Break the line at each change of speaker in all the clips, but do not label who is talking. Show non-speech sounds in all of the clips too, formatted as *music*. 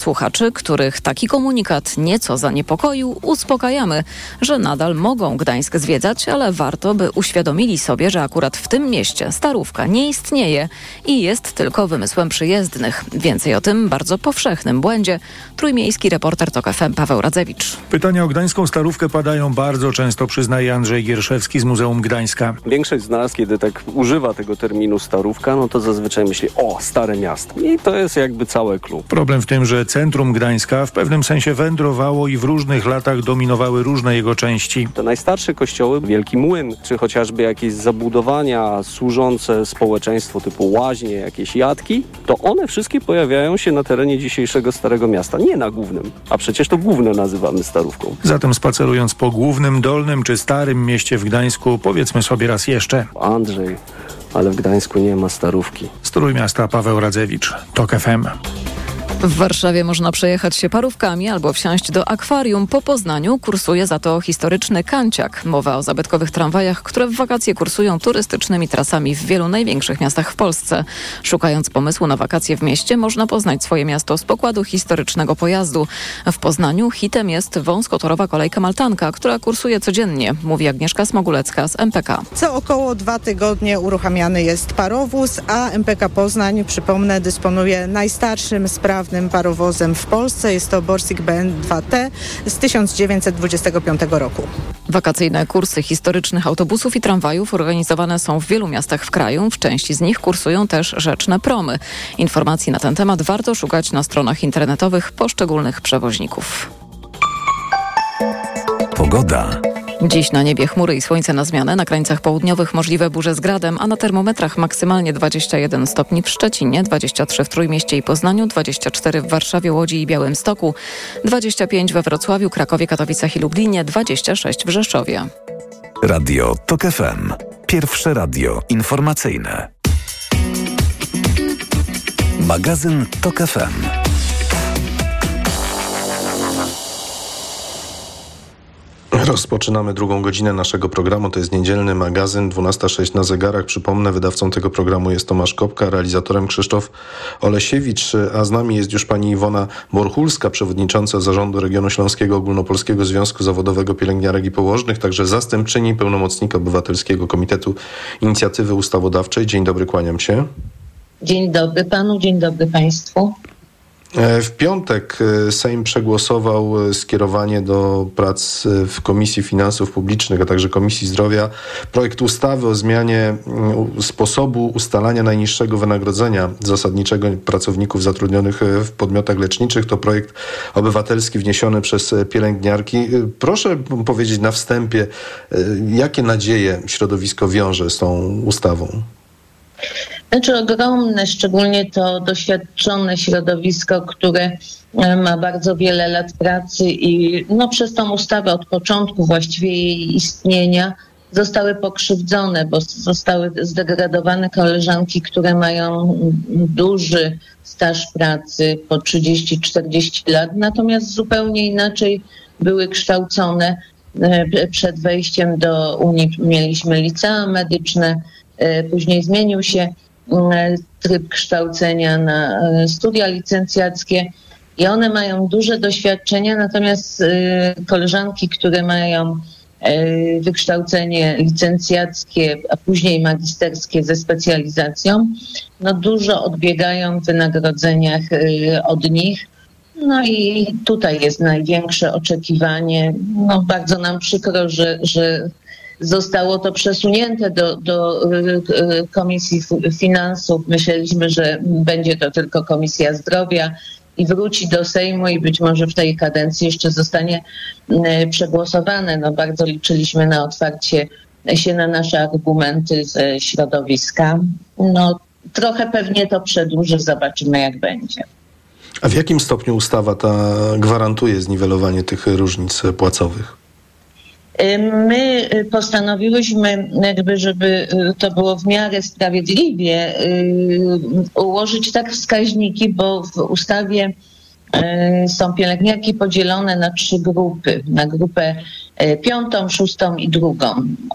Słuchaczy, których taki komunikat nieco zaniepokoił, uspokajamy, że nadal mogą Gdańsk zwiedzać, ale warto, by uświadomili sobie, że akurat w tym mieście starówka nie istnieje i jest tylko wymysłem przyjezdnych. Więcej o tym bardzo powszechnym błędzie trójmiejski reporter TOK FM Paweł Radzewicz.
Pytania o gdańską starówkę padają bardzo często, przyznaje Andrzej Gierszewski z Muzeum Gdańska.
Większość z nas, kiedy tak używa tego terminu starówka, no to zazwyczaj myśli, o, stare miasto. I to jest jakby całe klub.
Problem w tym, że centrum Gdańska w pewnym sensie wędrowało i w różnych latach dominowały różne jego części.
Te najstarsze kościoły, Wielki Młyn, czy chociażby jakieś zabudowania służące społeczeństwu typu łaźnie, jakieś jatki, to one wszystkie pojawiają się na terenie dzisiejszego Starego Miasta, nie na głównym. A przecież to główne nazywamy Starówką.
Zatem spacerując po głównym, dolnym czy starym mieście w Gdańsku, powiedzmy sobie raz jeszcze.
Andrzej, ale w Gdańsku nie ma Starówki.
Z Trójmiasta Paweł Radzewicz, TOK FM.
W Warszawie można przejechać się parówkami albo wsiąść do akwarium. Po Poznaniu kursuje za to historyczny Kanciak. Mowa o zabytkowych tramwajach, które w wakacje kursują turystycznymi trasami w wielu największych miastach w Polsce. Szukając pomysłu na wakacje w mieście, można poznać swoje miasto z pokładu historycznego pojazdu. W Poznaniu hitem jest wąskotorowa kolejka Maltanka, która kursuje codziennie, mówi Agnieszka Smogulecka z MPK.
Co około dwa tygodnie uruchamiany jest parowóz, a MPK Poznań, przypomnę, dysponuje najstarszym sprawnym parowozem w Polsce. Jest to Borsig BN2T z 1925 roku.
Wakacyjne kursy historycznych autobusów i tramwajów organizowane są w wielu miastach w kraju. W części z nich kursują też rzeczne promy. Informacji na ten temat warto szukać na stronach internetowych poszczególnych przewoźników.
Pogoda.
Dziś na niebie chmury i słońce na zmianę, na krańcach południowych możliwe burze z gradem, a na termometrach maksymalnie 21 stopni w Szczecinie, 23 w Trójmieście i Poznaniu, 24 w Warszawie, Łodzi i Białymstoku, 25 we Wrocławiu, Krakowie, Katowicach i Lublinie, 26 w Rzeszowie.
Radio TOK FM. Pierwsze radio informacyjne. Magazyn TOK FM.
Rozpoczynamy drugą godzinę naszego programu. To jest niedzielny magazyn 12.06 na zegarach. Przypomnę, wydawcą tego programu jest Tomasz Kopka, realizatorem Krzysztof Olesiewicz, a z nami jest już pani Iwona Borchulska, przewodnicząca Zarządu Regionu Śląskiego Ogólnopolskiego Związku Zawodowego Pielęgniarek i Położnych, także zastępczyni pełnomocnika Obywatelskiego Komitetu Inicjatywy Ustawodawczej. Dzień dobry, kłaniam się.
Dzień dobry panu, dzień dobry państwu.
E, w piątek e, Sejm przegłosował e, skierowanie do prac w Komisji Finansów Publicznych, a także Komisji Zdrowia projekt ustawy o zmianie sposobu ustalania najniższego wynagrodzenia zasadniczego pracowników zatrudnionych w podmiotach leczniczych. To projekt obywatelski wniesiony przez pielęgniarki. Proszę powiedzieć na wstępie, jakie nadzieje środowisko wiąże z tą ustawą?
Znaczy ogromne, szczególnie to doświadczone środowisko, które e, ma bardzo wiele lat pracy i no, przez tą ustawę od początku właściwie jej istnienia zostały pokrzywdzone, bo zostały zdegradowane koleżanki, które mają duży staż pracy po 30-40 lat, natomiast zupełnie inaczej były kształcone. E, przed wejściem do Unii mieliśmy licea medyczne, e, później zmienił się tryb kształcenia na e, studia licencjackie i one mają duże doświadczenia, natomiast e, koleżanki, które mają wykształcenie licencjackie, a później magisterskie ze specjalizacją, no dużo odbiegają w wynagrodzeniach od nich. No i tutaj jest największe oczekiwanie. No bardzo nam przykro, że, że Zostało to przesunięte do, do y, y, Komisji Finansów. Myśleliśmy, że będzie to tylko Komisja Zdrowia i wróci do Sejmu i być może w tej kadencji jeszcze zostanie y, przegłosowane. No bardzo liczyliśmy na otwarcie się na nasze argumenty ze środowiska. No trochę pewnie to przedłuży, zobaczymy jak będzie.
A w jakim stopniu ustawa ta gwarantuje zniwelowanie tych różnic płacowych?
My y, postanowiłyśmy, jakby, żeby y, to było w miarę sprawiedliwie, y, ułożyć tak wskaźniki, bo w ustawie są pielęgniarki podzielone na trzy grupy. Na grupę piątą, szóstą i drugą.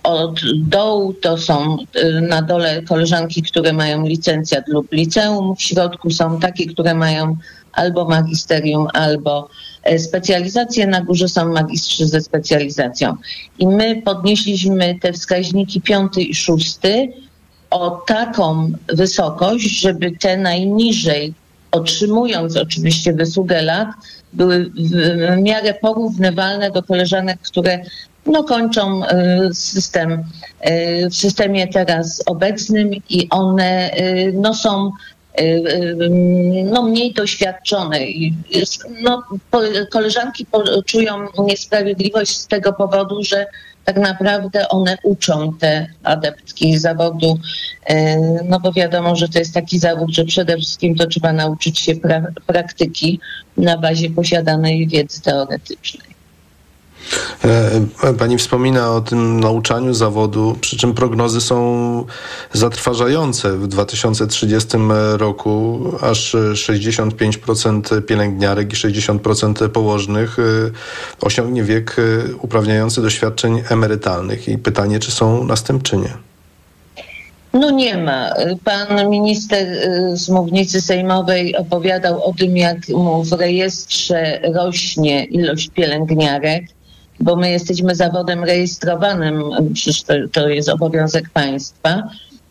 Od dołu to są na dole koleżanki, które mają licencjat lub liceum. W środku są takie, które mają albo magisterium, albo e, specjalizację. Na górze są magistrzy ze specjalizacją. I my podnieśliśmy te wskaźniki piąty i szósty o taką wysokość, żeby te najniżej, otrzymując oczywiście wysługę lat, były w miarę porównywalne do koleżanek, które no, kończą y, system y, w systemie teraz obecnym i one no, są no, mniej doświadczone. No, koleżanki czują niesprawiedliwość z tego powodu, że tak naprawdę one uczą te adeptki zawodu, no bo wiadomo, że to jest taki zawód, że przede wszystkim to trzeba nauczyć się pra praktyki na bazie posiadanej wiedzy teoretycznej.
E, pani wspomina o tym nauczaniu zawodu, przy czym prognozy są zatrważające. W 2030 roku aż 65% pielęgniarek i 60% położnych e, osiągnie wiek e, uprawniający do świadczeń emerytalnych. I pytanie, czy są następczynie?
No nie ma. Pan minister z mównicy sejmowej opowiadał o tym, jak mu w rejestrze rośnie ilość pielęgniarek bo my jesteśmy zawodem rejestrowanym, przecież to, to jest obowiązek państwa.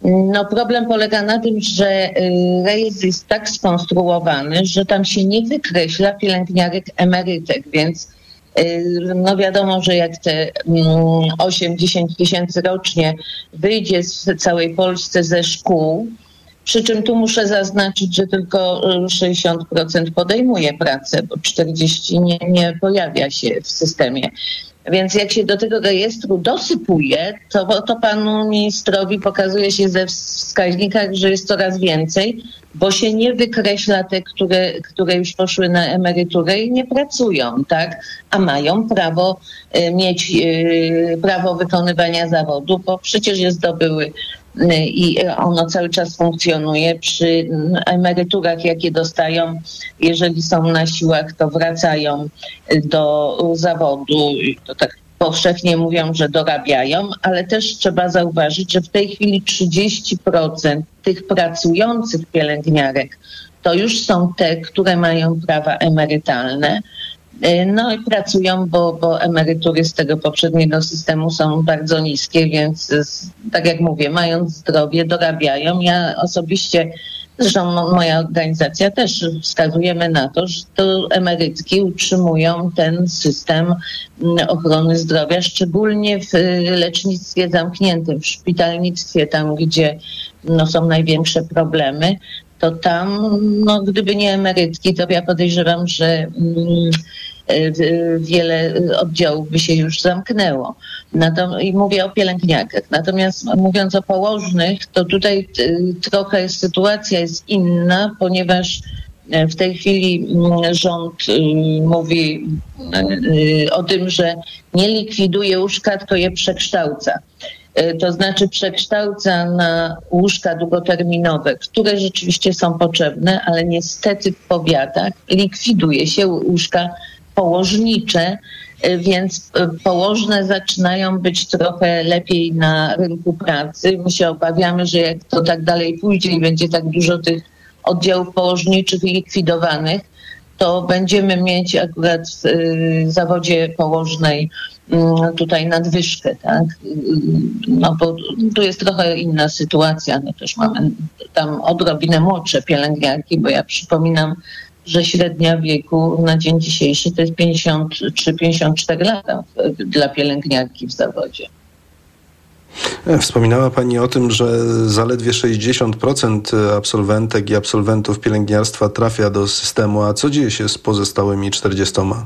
No problem polega na tym, że y, rejestr jest tak skonstruowany, że tam się nie wykreśla pielęgniarek emerytek, więc y, no wiadomo, że jak te 8-10 mm, tysięcy rocznie wyjdzie w całej Polsce ze szkół, przy czym tu muszę zaznaczyć, że tylko 60% y, podejmuje pracę, bo 40% nie, nie pojawia się w systemie. Więc jak się do tego rejestru dosypuje, to, to panu ministrowi pokazuje się ze wskaźnikach, że jest coraz więcej, bo się nie wykreśla te, które, które już poszły na emeryturę i nie pracują, tak? A mają prawo y, mieć y, prawo wykonywania zawodu, bo przecież je zdobyły i ono cały czas funkcjonuje. Przy emeryturach, jakie dostają, jeżeli są na siłach, to wracają do zawodu. To tak powszechnie mówią, że dorabiają, ale też trzeba zauważyć, że w tej chwili 30% tych pracujących pielęgniarek to już są te, które mają prawa emerytalne. E, no i pracują, bo, bo emerytury z tego poprzedniego systemu są bardzo niskie, więc tak jak mówię, mając zdrowie, dorabiają. Ja osobiście, zresztą moja organizacja też wskazujemy na to, że to emerytki utrzymują ten system mm, ochrony zdrowia, szczególnie w lecznictwie zamkniętym, w szpitalnictwie, tam gdzie no, są największe problemy to tam, no, gdyby nie emerytki, to ja podejrzewam, że mm, e, wiele oddziałów by się już zamknęło. I mówię o pielęgniarkach. Natomiast mówiąc o położnych, to tutaj e, trochę sytuacja jest inna, ponieważ e, w tej chwili mm, rząd mówi o tym, że nie likwiduje łóżka, tylko je przekształca. E, to znaczy przekształca na łóżka długoterminowe, które rzeczywiście są potrzebne, ale niestety w powiatach likwiduje się łóżka położnicze, e, więc e, położne zaczynają być trochę lepiej na rynku pracy. My się obawiamy, że jak to tak dalej pójdzie i będzie tak dużo tych oddziałów położniczych likwidowanych, to będziemy mieć akurat w zawodzie położnej Mm, tutaj nadwyżkę, tak? No bo tu jest trochę inna sytuacja. No też mamy tam odrobinę młodsze pielęgniarki, bo ja przypominam, że średnia wieku na dzień dzisiejszy to jest 53-54 lata dla pielęgniarki w zawodzie.
Wspominała Pani o tym, że zaledwie 60% absolwentek i absolwentów pielęgniarstwa trafia do systemu, a co dzieje się z pozostałymi 40%?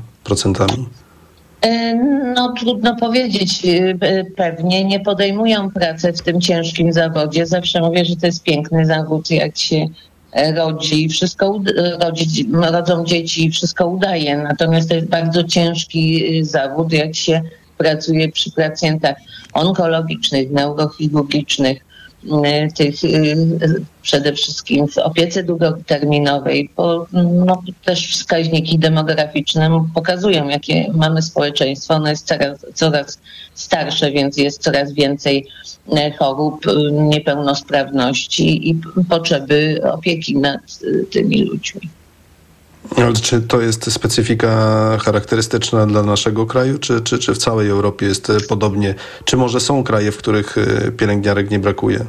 E, no trudno powiedzieć. E, pewnie nie podejmują pracy w tym ciężkim zawodzie. Zawsze mówię, że to jest piękny zawód, jak się e, rodzi, wszystko rodzi, rodzą dzieci i wszystko udaje. Natomiast to jest bardzo ciężki zawód, jak się pracuje przy pacjentach onkologicznych, neurochirurgicznych, Y, tych y, przede wszystkim w opiece długoterminowej, bo no, też wskaźniki demograficzne pokazują, jakie mamy społeczeństwo. Ono jest coraz, coraz starsze, więc jest coraz więcej y, chorób, niepełnosprawności i potrzeby opieki nad tymi ludźmi.
Ale czy to jest specyfika charakterystyczna dla naszego kraju, czy, czy, czy w całej Europie jest podobnie? Czy może są kraje, w których pielęgniarek nie brakuje?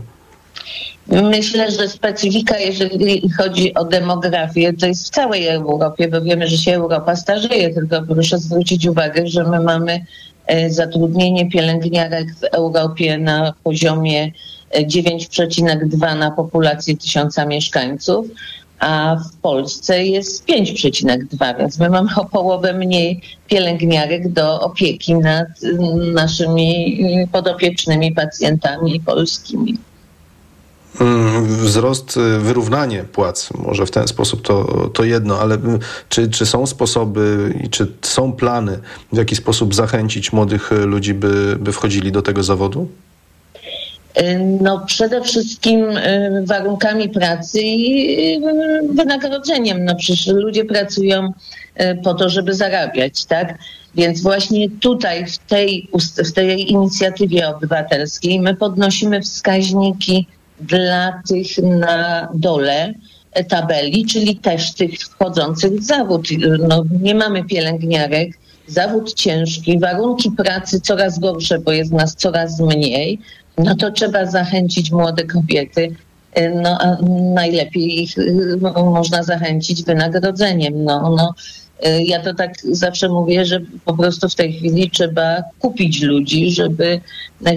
Myślę, że specyfika, jeżeli chodzi o demografię, to jest w całej Europie, bo wiemy, że się Europa starzeje, tylko proszę zwrócić uwagę, że my mamy e, zatrudnienie pielęgniarek w Europie na poziomie 9,2 e, na populację tysiąca mieszkańców, a w Polsce jest 5,2, więc my mamy o połowę mniej pielęgniarek do opieki nad naszymi podopiecznymi pacjentami polskimi.
Mm, wzrost, y, wyrównanie płac, może w ten sposób to, to jedno, ale y, czy, czy są sposoby i czy są plany, w jaki sposób zachęcić młodych ludzi, by, by wchodzili do tego zawodu?
Y, no przede wszystkim warunkami pracy i wynagrodzeniem. No przecież ludzie pracują po to, żeby zarabiać, tak? Więc właśnie tutaj w tej, w tej inicjatywie obywatelskiej my podnosimy wskaźniki dla tych na dole tabeli, czyli też tych wchodzących w zawód. No, nie mamy pielęgniarek, zawód ciężki, warunki pracy coraz gorsze, bo jest nas coraz mniej, no to trzeba zachęcić młode kobiety. No a najlepiej ich no, można zachęcić wynagrodzeniem. No, no, Y, ja to tak zawsze mówię, że po prostu w tej chwili trzeba kupić ludzi, żeby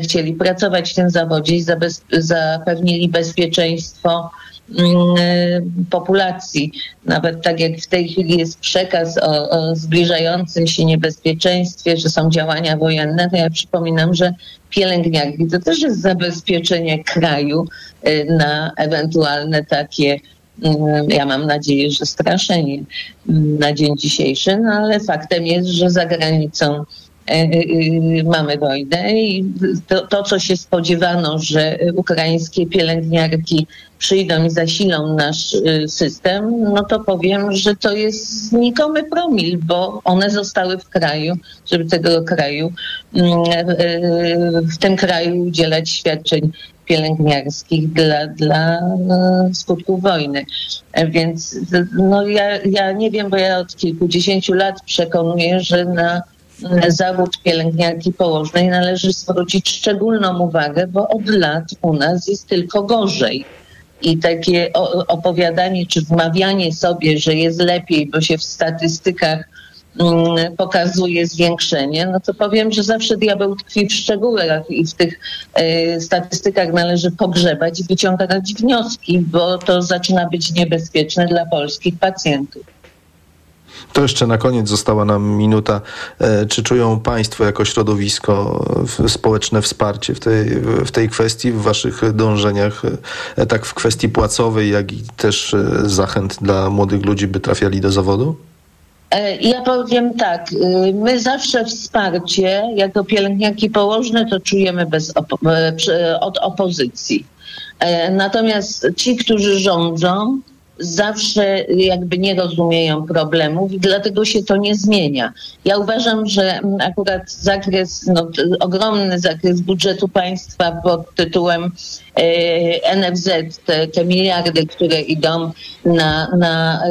chcieli pracować w tym zawodzie i zapewnili bezpieczeństwo mm, y, populacji. Nawet tak jak w tej chwili jest przekaz o, o, zbliżającym się niebezpieczeństwie, że są działania wojenne, to ja przypominam, że pielęgniarki to też jest zabezpieczenie kraju y, na ewentualne takie Mm, ja mam nadzieję, że straszenie mm, na dzień dzisiejszy, no ale faktem jest, że za granicą mamy wojnę i to, to, co się spodziewano, że ukraińskie pielęgniarki przyjdą i zasilą nasz system, no to powiem, że to jest znikomy promil, bo one zostały w kraju, żeby tego kraju, mm, w tym kraju udzielać świadczeń pielęgniarskich dla, dla e, skutków wojny. E, więc no ja, ja nie wiem, bo ja od kilkudziesięciu lat przekonuję, że na zawód pielęgniarki położnej należy zwrócić szczególną uwagę, bo od lat u nas jest tylko gorzej. I takie opowiadanie czy wmawianie sobie, że jest lepiej, bo się w statystykach Mm, pokazuje zwiększenie, no to powiem, że zawsze diabeł tkwi w szczegółach i w tych y, statystykach należy pogrzebać i wyciągać wnioski, bo to zaczyna być niebezpieczne dla polskich pacjentów.
To jeszcze na koniec została nam minuta. E, czy czują Państwo jako środowisko społeczne wsparcie w tej, w tej kwestii, w Waszych dążeniach, e, tak w kwestii płacowej, jak i też zachęt dla młodych ludzi, by trafiali do zawodu?
E, ja powiem tak, my zawsze wsparcie jako pielęgniarki położne to czujemy bez opo- e, od opozycji. E, natomiast ci, którzy rządzą, zawsze jakby nie rozumieją problemów i dlatego się to nie zmienia. Ja uważam, że akurat zakres, no, ogromny zakres budżetu państwa pod tytułem e, NFZ, te, te, miliardy, które idą na, na e,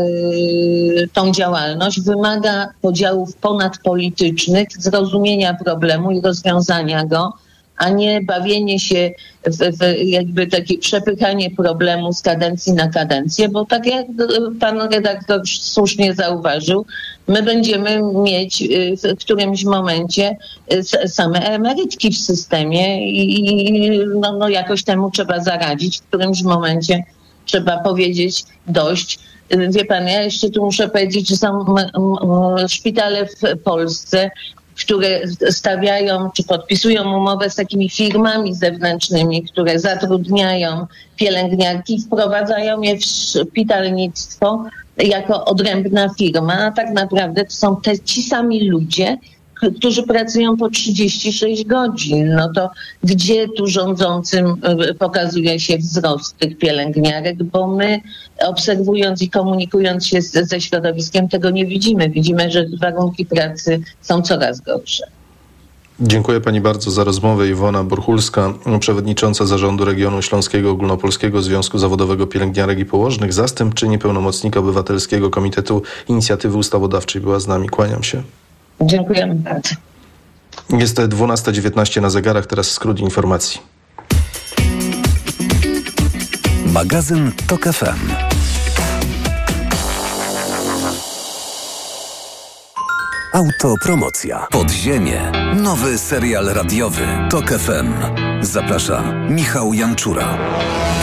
tą działalność, wymaga podziałów ponadpolitycznych, zrozumienia problemu i rozwiązania go a nie bawienie się w, w jakby takie przepychanie problemu z kadencji na kadencję, bo tak jak pan redaktor słusznie zauważył, my będziemy mieć y, w którymś momencie y, same emerytki w systemie i no, no jakoś temu trzeba zaradzić. W którymś momencie trzeba powiedzieć dość. Wie pan, ja jeszcze tu muszę powiedzieć, że są szpitale w Polsce, które stawiają czy podpisują umowę z takimi firmami zewnętrznymi, które zatrudniają pielęgniarki, wprowadzają je w szpitalnictwo jako odrębna firma, a tak naprawdę to są te, ci sami ludzie, którzy pracują po 36 godzin. No to gdzie tu rządzącym e, pokazuje się wzrost tych pielęgniarek, bo my obserwując i komunikując się ze środowiskiem tego nie widzimy. Widzimy, że warunki pracy są coraz gorsze.
Dziękuję Pani bardzo za rozmowę. Iwona Borchulska, przewodnicząca Zarządu Regionu Śląskiego Ogólnopolskiego Związku Zawodowego Pielęgniarek i Położnych, zastępczyni pełnomocnika Obywatelskiego Komitetu Inicjatywy Ustawodawczej była z nami. Kłaniam się.
Dziękujemy bardzo.
Jest 12.19 na zegarach, teraz skrót informacji.
Magazyn TOK FM. Autopromocja. Podziemie. Nowy serial radiowy. TOK FM. Zaprasza Michał Janczura.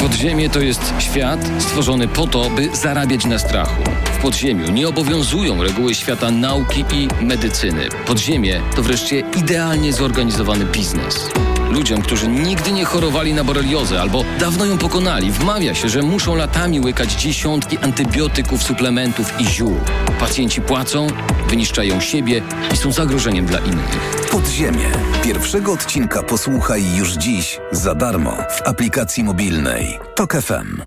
Podziemie to jest świat stworzony po to, by zarabiać na strachu. W podziemiu nie obowiązują reguły świata nauki i medycyny. Podziemie to wreszcie idealnie zorganizowany biznes. Ludziom, którzy nigdy nie chorowali na boreliozę albo dawno ją pokonali, wmawia się, że muszą latami łykać dziesiątki antybiotyków, suplementów i ziół. Pacjenci płacą, wyniszczają siebie i są zagrożeniem dla innych.
Podziemie. Pierwszego odcinka posłuchaj już dziś za darmo w aplikacji mobilnej TOK FM.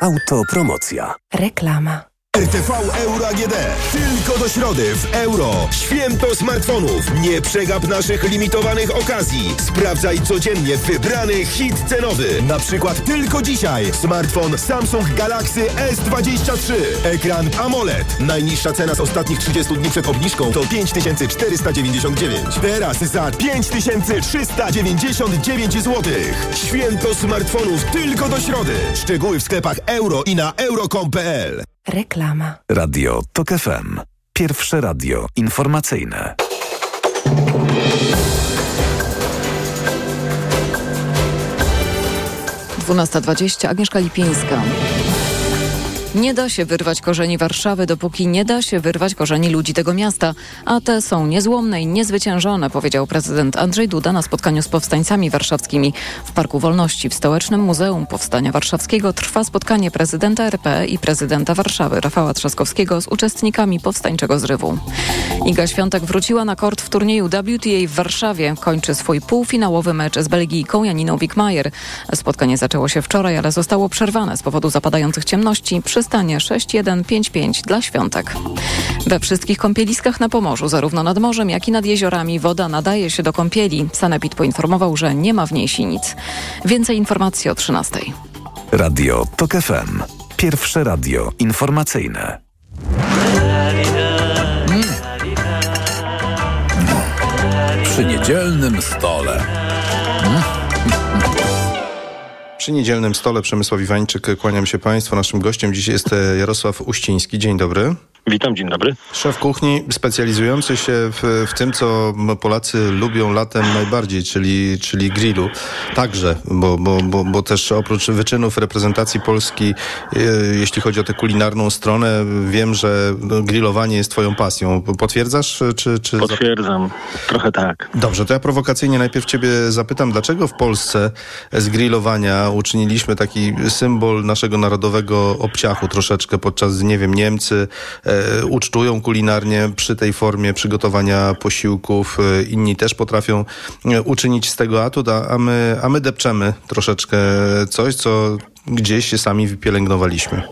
Autopromocja.
Reklama.
RTV Euro AGD. Tylko do środy w euro. Święto smartfonów. Nie przegap naszych limitowanych okazji. Sprawdzaj codziennie wybrany hit cenowy. Na przykład tylko dzisiaj smartfon Samsung Galaxy S23. Ekran AMOLED. Najniższa cena z ostatnich 30 dni przed obniżką to 5499. Teraz za 5399 zł. Święto smartfonów tylko do środy. Szczegóły w sklepach euro i na euro.com.pl.
Reklama.
Radio TOK FM. Pierwsze radio informacyjne.
Dwunasta dwadzieścia. Agnieszka Lipińska. Nie da się wyrwać korzeni Warszawy, dopóki nie da się wyrwać korzeni ludzi tego miasta, a te są niezłomne i niezwyciężone, powiedział prezydent Andrzej Duda na spotkaniu z powstańcami warszawskimi. W Parku Wolności w Stołecznym Muzeum Powstania Warszawskiego trwa spotkanie prezydenta RP i prezydenta Warszawy Rafała Trzaskowskiego z uczestnikami powstańczego zrywu. Iga Świątek wróciła na kort w turnieju WTA w Warszawie. Kończy swój półfinałowy mecz z Belgijką Janiną Wikmajer. Spotkanie zaczęło się wczoraj, ale zostało przerwane z powodu zapadających ciemności. Przystanie 6155 dla świątek. We wszystkich kąpieliskach na Pomorzu, zarówno nad morzem, jak i nad jeziorami, woda nadaje się do kąpieli. Sanepid poinformował, że nie ma w niej sinic. Więcej informacji o 13.
Radio TOK FM. Pierwsze radio informacyjne.
Przy niedzielnym stole.
Przy niedzielnym stole Przemysław Iwańczyk, kłaniam się Państwu. Naszym gościem dziś jest e, Jarosław Uściński. Dzień dobry.
Witam, dzień dobry.
Szef kuchni specjalizujący się w, w tym, co Polacy lubią latem najbardziej, czyli, czyli grillu. Także, bo, bo, bo, bo też oprócz wyczynów reprezentacji Polski, e, jeśli chodzi o tę kulinarną stronę, wiem, że grillowanie jest twoją pasją. Potwierdzasz? Czy, czy
Potwierdzam. Trochę tak.
Dobrze, to ja prowokacyjnie najpierw ciebie zapytam, dlaczego w Polsce z grillowania uczyniliśmy taki symbol naszego narodowego obciachu troszeczkę podczas, nie wiem, Niemcy e, ucztują kulinarnie przy tej formie przygotowania posiłków. E, inni też potrafią e, uczynić z tego atut, a, my, a my depczemy troszeczkę coś, co gdzieś się sami wypielęgnowaliśmy.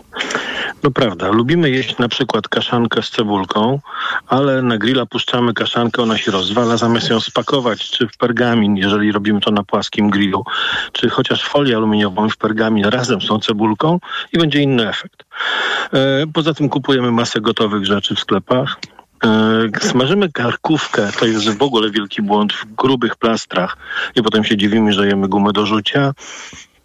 No prawda, lubimy jeść na przykład kaszankę z cebulką, ale na grilla puszczamy kaszankę, ona się rozwala, zamiast ją spakować, czy w pergamin, jeżeli robimy to na płaskim grillu, czy chociaż folię aluminiową w pergamin razem z tą cebulką i będzie inny efekt. E, poza tym kupujemy masę gotowych rzeczy w sklepach. E, Smażymy karkówkę, to jest w ogóle wielki błąd w grubych plastrach i potem się dziwimy, że jemy gumę do rzucia.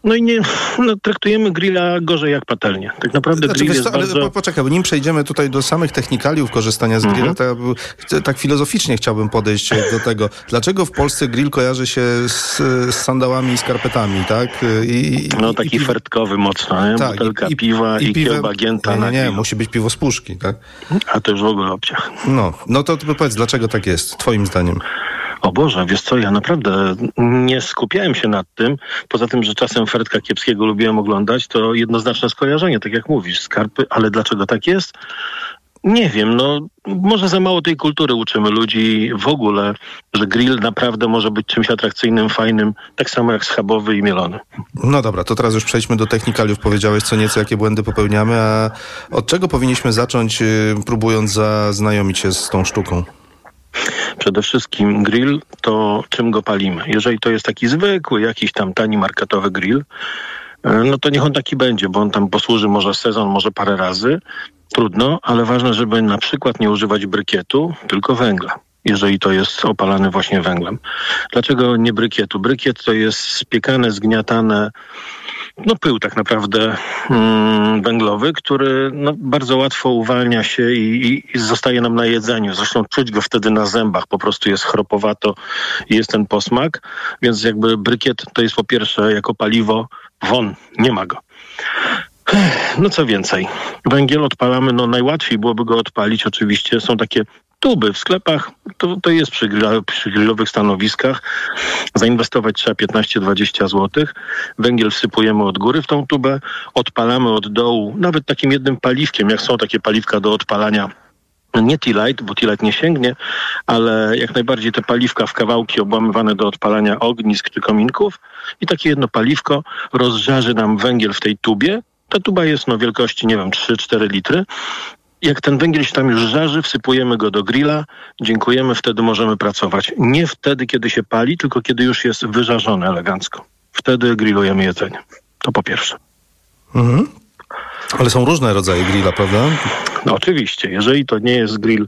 No i nie, no, traktujemy grilla gorzej jak patelnię. Tak naprawdę
Znaczy,
grill jest
co, ale
bardzo...
poczekaj, bo nim przejdziemy tutaj do samych technikaliów korzystania z grilla, to ja b- tak filozoficznie chciałbym podejść do tego. Dlaczego w Polsce grill kojarzy się z, z sandałami i skarpetami, tak? I,
No taki
i
fertkowy mocno, nie?
Tak,
Butelka
i-
piwa i,
i piwem-
kiełba gięta
Nie, nie, nie, musi być piwo z puszki, tak?
A to już w ogóle obciach.
No, no to, to powiedz, dlaczego tak jest, twoim zdaniem?
O Boże, wiesz co, ja naprawdę nie skupiałem się nad tym. Poza tym, że czasem Fredka Kiepskiego lubiłem oglądać, to jednoznaczne skojarzenie, tak jak mówisz, skarpy, ale dlaczego tak jest? Nie wiem, no może za mało tej kultury uczymy ludzi w ogóle, że grill naprawdę może być czymś atrakcyjnym, fajnym, tak samo jak schabowy i mielony.
No dobra, to teraz już przejdźmy do technikaliów. Powiedziałeś co nieco, jakie błędy popełniamy, a od czego powinniśmy zacząć, y, próbując zaznajomić się z tą sztuką?
Przede wszystkim grill to czym go palimy. Jeżeli to jest taki zwykły, jakiś tam tani marketowy grill, e, no to niech on taki będzie, bo on tam posłuży może sezon, może parę razy. Trudno, ale ważne, żeby na przykład nie używać brykietu, tylko węgla jeżeli to jest opalane właśnie węglem. Dlaczego nie brykietu? Brykiet to jest spiekane, zgniatane, no pył tak naprawdę mm, węglowy, który no, bardzo łatwo uwalnia się i, i, zostaje nam na jedzeniu. Zresztą czuć go wtedy na zębach, po prostu jest chropowato i jest ten posmak, więc jakby brykiet to jest po pierwsze jako paliwo won, nie ma go. No co więcej, węgiel odpalamy, no najłatwiej byłoby go odpalić oczywiście, są takie tuby w sklepach, to, to jest przy, przy grillowych stanowiskach. Zainwestować trzeba 15-20 zł. Węgiel wsypujemy od góry w tą tubę, odpalamy od dołu, nawet takim jednym paliwkiem, jak są takie paliwka do odpalania nie T-Light, bo T-Light nie sięgnie, ale jak najbardziej te paliwka w kawałki obłamywane do odpalania ognisk czy kominków i takie jedno paliwko rozżarzy nam węgiel w tej tubie. Ta tuba jest no wielkości, nie wiem, 3-4 litry jak ten węgiel się tam już żarzy, wsypujemy go do grilla, dziękujemy, wtedy możemy pracować. Nie wtedy, kiedy się pali, tylko kiedy już jest wyżarzone elegancko. Wtedy grillujemy jedzenie. To po pierwsze.
Mhm. Ale są różne rodzaje grilla, prawda?
No oczywiście. Jeżeli to nie jest grill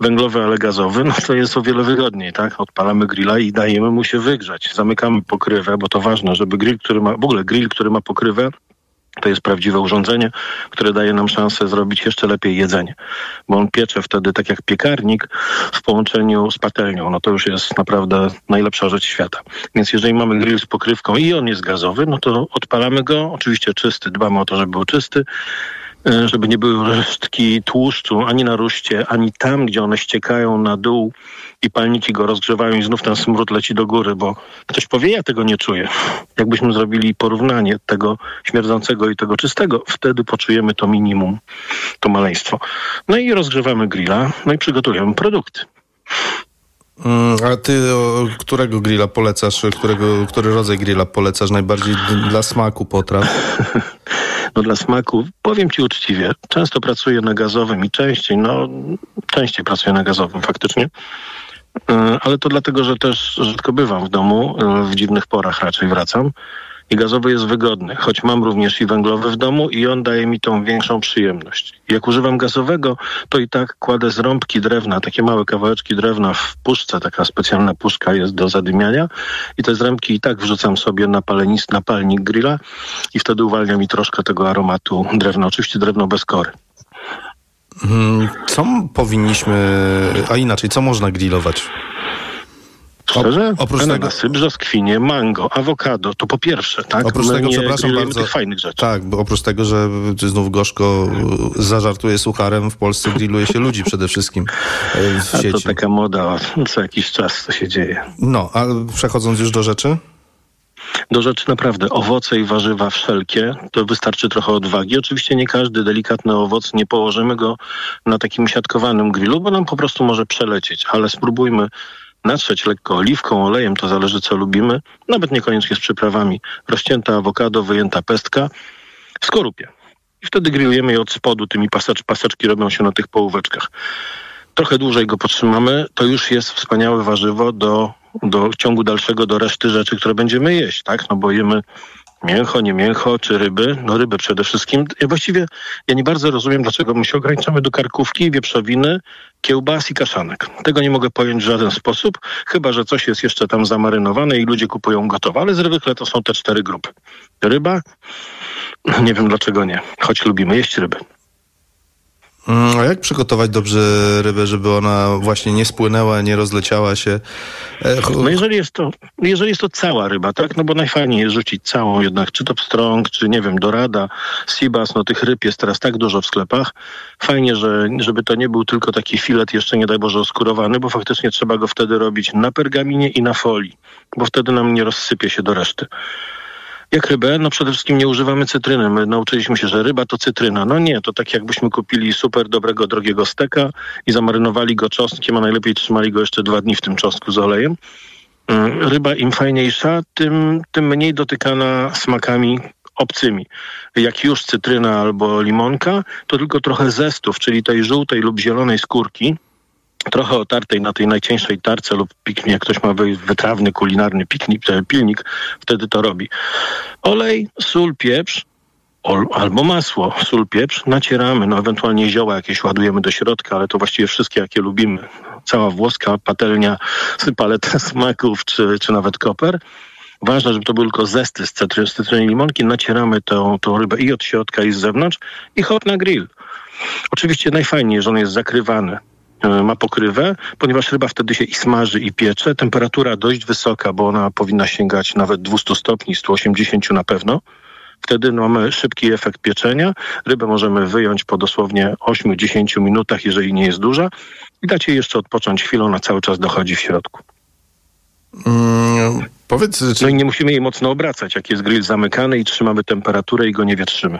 węglowy, ale gazowy, no to jest o wiele wygodniej, tak? Odpalamy grilla i dajemy mu się wygrzać. Zamykamy pokrywę, bo to ważne, żeby grill, który ma, w ogóle grill, który ma pokrywę, to jest prawdziwe urządzenie, które daje nam szansę zrobić jeszcze lepiej jedzenie, bo on piecze wtedy tak jak piekarnik w połączeniu z patelnią. No to już jest naprawdę najlepsza rzecz świata. Więc jeżeli mamy grill z pokrywką i on jest gazowy, no to odpalamy go, oczywiście czysty, dbamy o to, żeby był czysty, E, żeby nie były resztki tłuszczu ani na ruszcie, ani tam, gdzie one ściekają na dół i palniki go rozgrzewają i znów ten smród leci do góry, bo ktoś powie, ja tego nie czuję. Jakbyśmy zrobili porównanie tego śmierdzącego i tego czystego, wtedy poczujemy to minimum, to maleństwo. No i rozgrzewamy grilla, no i przygotujemy produkty.
Mm, a ty którego grilla polecasz, którego, który rodzaj grilla polecasz najbardziej dla smaku potraw? *laughs*
No dla smaku, powiem ci uczciwie, często pracuję na gazowym i częściej, no częściej pracuję na gazowym faktycznie. E, ale to dlatego, że też rzadko bywam w domu, e, w dziwnych porach raczej wracam i gazowy jest wygodny, choć mam również i węglowy w domu i on daje mi tą większą przyjemność. Jak używam gazowego, to i tak kładę z rąbki drewna, takie małe kawałeczki drewna w puszce, taka specjalna puszka jest do zadymiania i te zrębki i tak wrzucam sobie na, palenist, na palnik grilla i wtedy uwalnia mi troszkę tego aromatu drewna. Oczywiście drewno bez kory.
Hmm, co powinniśmy, a inaczej, co można grillować?
Szczerze? Oprócz Ananasy, tego... brzoskwinie, mango, awokado, to po pierwsze, tak?
Oprócz
My
tego, przepraszam bardzo,
tych fajnych rzeczy.
Tak, bo oprócz tego, że znów gorzko zażartuje sucharem, w Polsce grilluje się ludzi przede wszystkim e, w sieci.
A to taka moda co jakiś czas to się dzieje.
No, a przechodząc już do rzeczy?
Do rzeczy naprawdę owoce i warzywa wszelkie, to wystarczy trochę odwagi. Oczywiście nie każdy delikatny owoc, nie położymy go na takim siatkowanym grillu, bo nam po prostu może przelecieć, ale spróbujmy natrzeć lekko oliwką, olejem, to zależy co lubimy, nawet niekoniecznie z przyprawami. Rozcięta awokado, wyjęta pestka w skorupie. I wtedy grillujemy je od spodu, tymi pasecz, paseczki robią się na tych połóweczkach. Trochę dłużej go potrzymamy, to już jest wspaniałe warzywo do, do ciągu dalszego, do reszty rzeczy, które będziemy jeść, tak? No bo jemy mięcho, nie mięcho, czy ryby. No ryby przede wszystkim. Ja właściwie ja nie bardzo rozumiem, dlaczego my się ograniczamy do karkówki, wieprzowiny, kiełbas i kaszanek. Tego nie mogę pojąć w żaden sposób, chyba że coś jest jeszcze tam zamarynowane i ludzie kupują gotowe, ale zwykle to są te cztery grupy. Ryba? Nie wiem dlaczego nie, choć lubimy jeść ryby.
Mm, a jak przygotować dobrze rybę, żeby ona właśnie nie spłynęła, nie rozleciała się?
E, no jeżeli jest to, jeżeli jest to cała ryba, tak? No bo najfajniej jest rzucić całą jednak, czy to pstrąg, czy nie wiem, dorada, sibas, no tych ryb jest teraz tak dużo w sklepach. Fajnie, że, żeby to nie był tylko taki filet jeszcze nie daj Boże oskurowany, bo faktycznie trzeba go wtedy robić na pergaminie i na folii, bo wtedy nam nie rozsypie się do reszty. Jak rybę? No przede wszystkim nie używamy cytryny. My nauczyliśmy się, że ryba to cytryna. No nie, to tak jakbyśmy kupili super dobrego, drogiego steka i zamarynowali go czosnkiem, a najlepiej trzymali go jeszcze dwa dni w tym czosnku z olejem. Mm, ryba im fajniejsza, tym, tym mniej dotykana smakami obcymi. Jak już cytryna albo limonka, to tylko trochę zestów, czyli tej żółtej lub zielonej skórki, trochę otartej na tej najcieńszej tarce lub piknik, jak ktoś ma wytrawny, kulinarny piknik, e, pilnik, wtedy to robi. Olej, sól, pieprz, albo masło, sól, pieprz, nacieramy, no ewentualnie zioła jakieś ładujemy do środka, ale to właściwie wszystkie, jakie lubimy. Cała włoska patelnia, paletę *laughs* smaków, czy, czy nawet koper. Ważne, żeby to był tylko zesty z cytryny limonki. Nacieramy tą, tą rybę i od środka, i z zewnątrz i hot na grill. Oczywiście najfajniej, że on jest zakrywany ma pokrywę, ponieważ ryba wtedy się i smaży i piecze. Temperatura dość wysoka, bo ona powinna sięgać nawet 200 stopni, 180 na pewno. Wtedy mamy szybki efekt pieczenia. Rybę możemy wyjąć po dosłownie 8-10 minutach, jeżeli nie jest duża i dać jej jeszcze odpocząć chwilę, ona cały czas dochodzi w środku.
Mm, powiedz,
czy... No i nie musimy jej mocno obracać, jak jest grill zamykany i trzymamy temperaturę i go nie wietrzymy.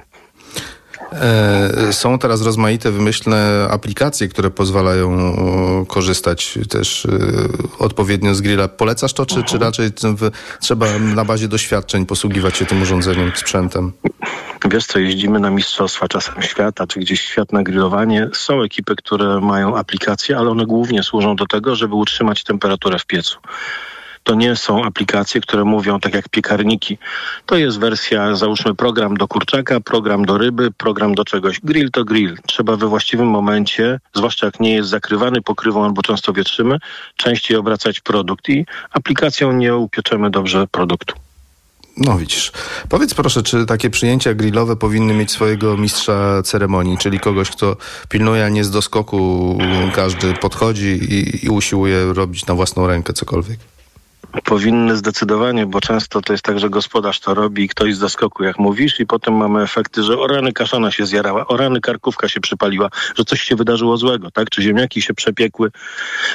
E, są teraz rozmaite wymyślne aplikacje, które pozwalają korzystać też e, odpowiednio z grilla. Polecasz to, czy, czy raczej trzeba na bazie doświadczeń posługiwać się tym urządzeniem, sprzętem?
Wiesz co, jeździmy na Mistrzostwa czasem świata, czy gdzieś świat na grillowanie. Są ekipy, które mają aplikacje, ale one głównie służą do tego, żeby utrzymać temperaturę w piecu to nie są aplikacje, które mówią tak jak piekarniki. To jest wersja, załóżmy program do kurczaka, program do ryby, program do czegoś. Grill to grill. Trzeba we właściwym momencie, zwłaszcza jak nie jest zakrywany pokrywą albo często wietrzymy, częściej obracać produkt i aplikacją nie upieczemy dobrze produktu.
No widzisz. Powiedz proszę, czy takie przyjęcia grillowe powinny mieć swojego mistrza ceremonii, czyli kogoś, kto pilnuje, a nie z doskoku każdy podchodzi i, i usiłuje robić na własną rękę cokolwiek?
Powinny zdecydowanie, bo często to jest tak, że gospodarz to robi i ktoś z zaskoku, jak mówisz, i potem mamy efekty, że o rany kaszana się zjarała, o rany karkówka się przypaliła, że coś się wydarzyło złego, tak? Czy ziemniaki się przepiekły.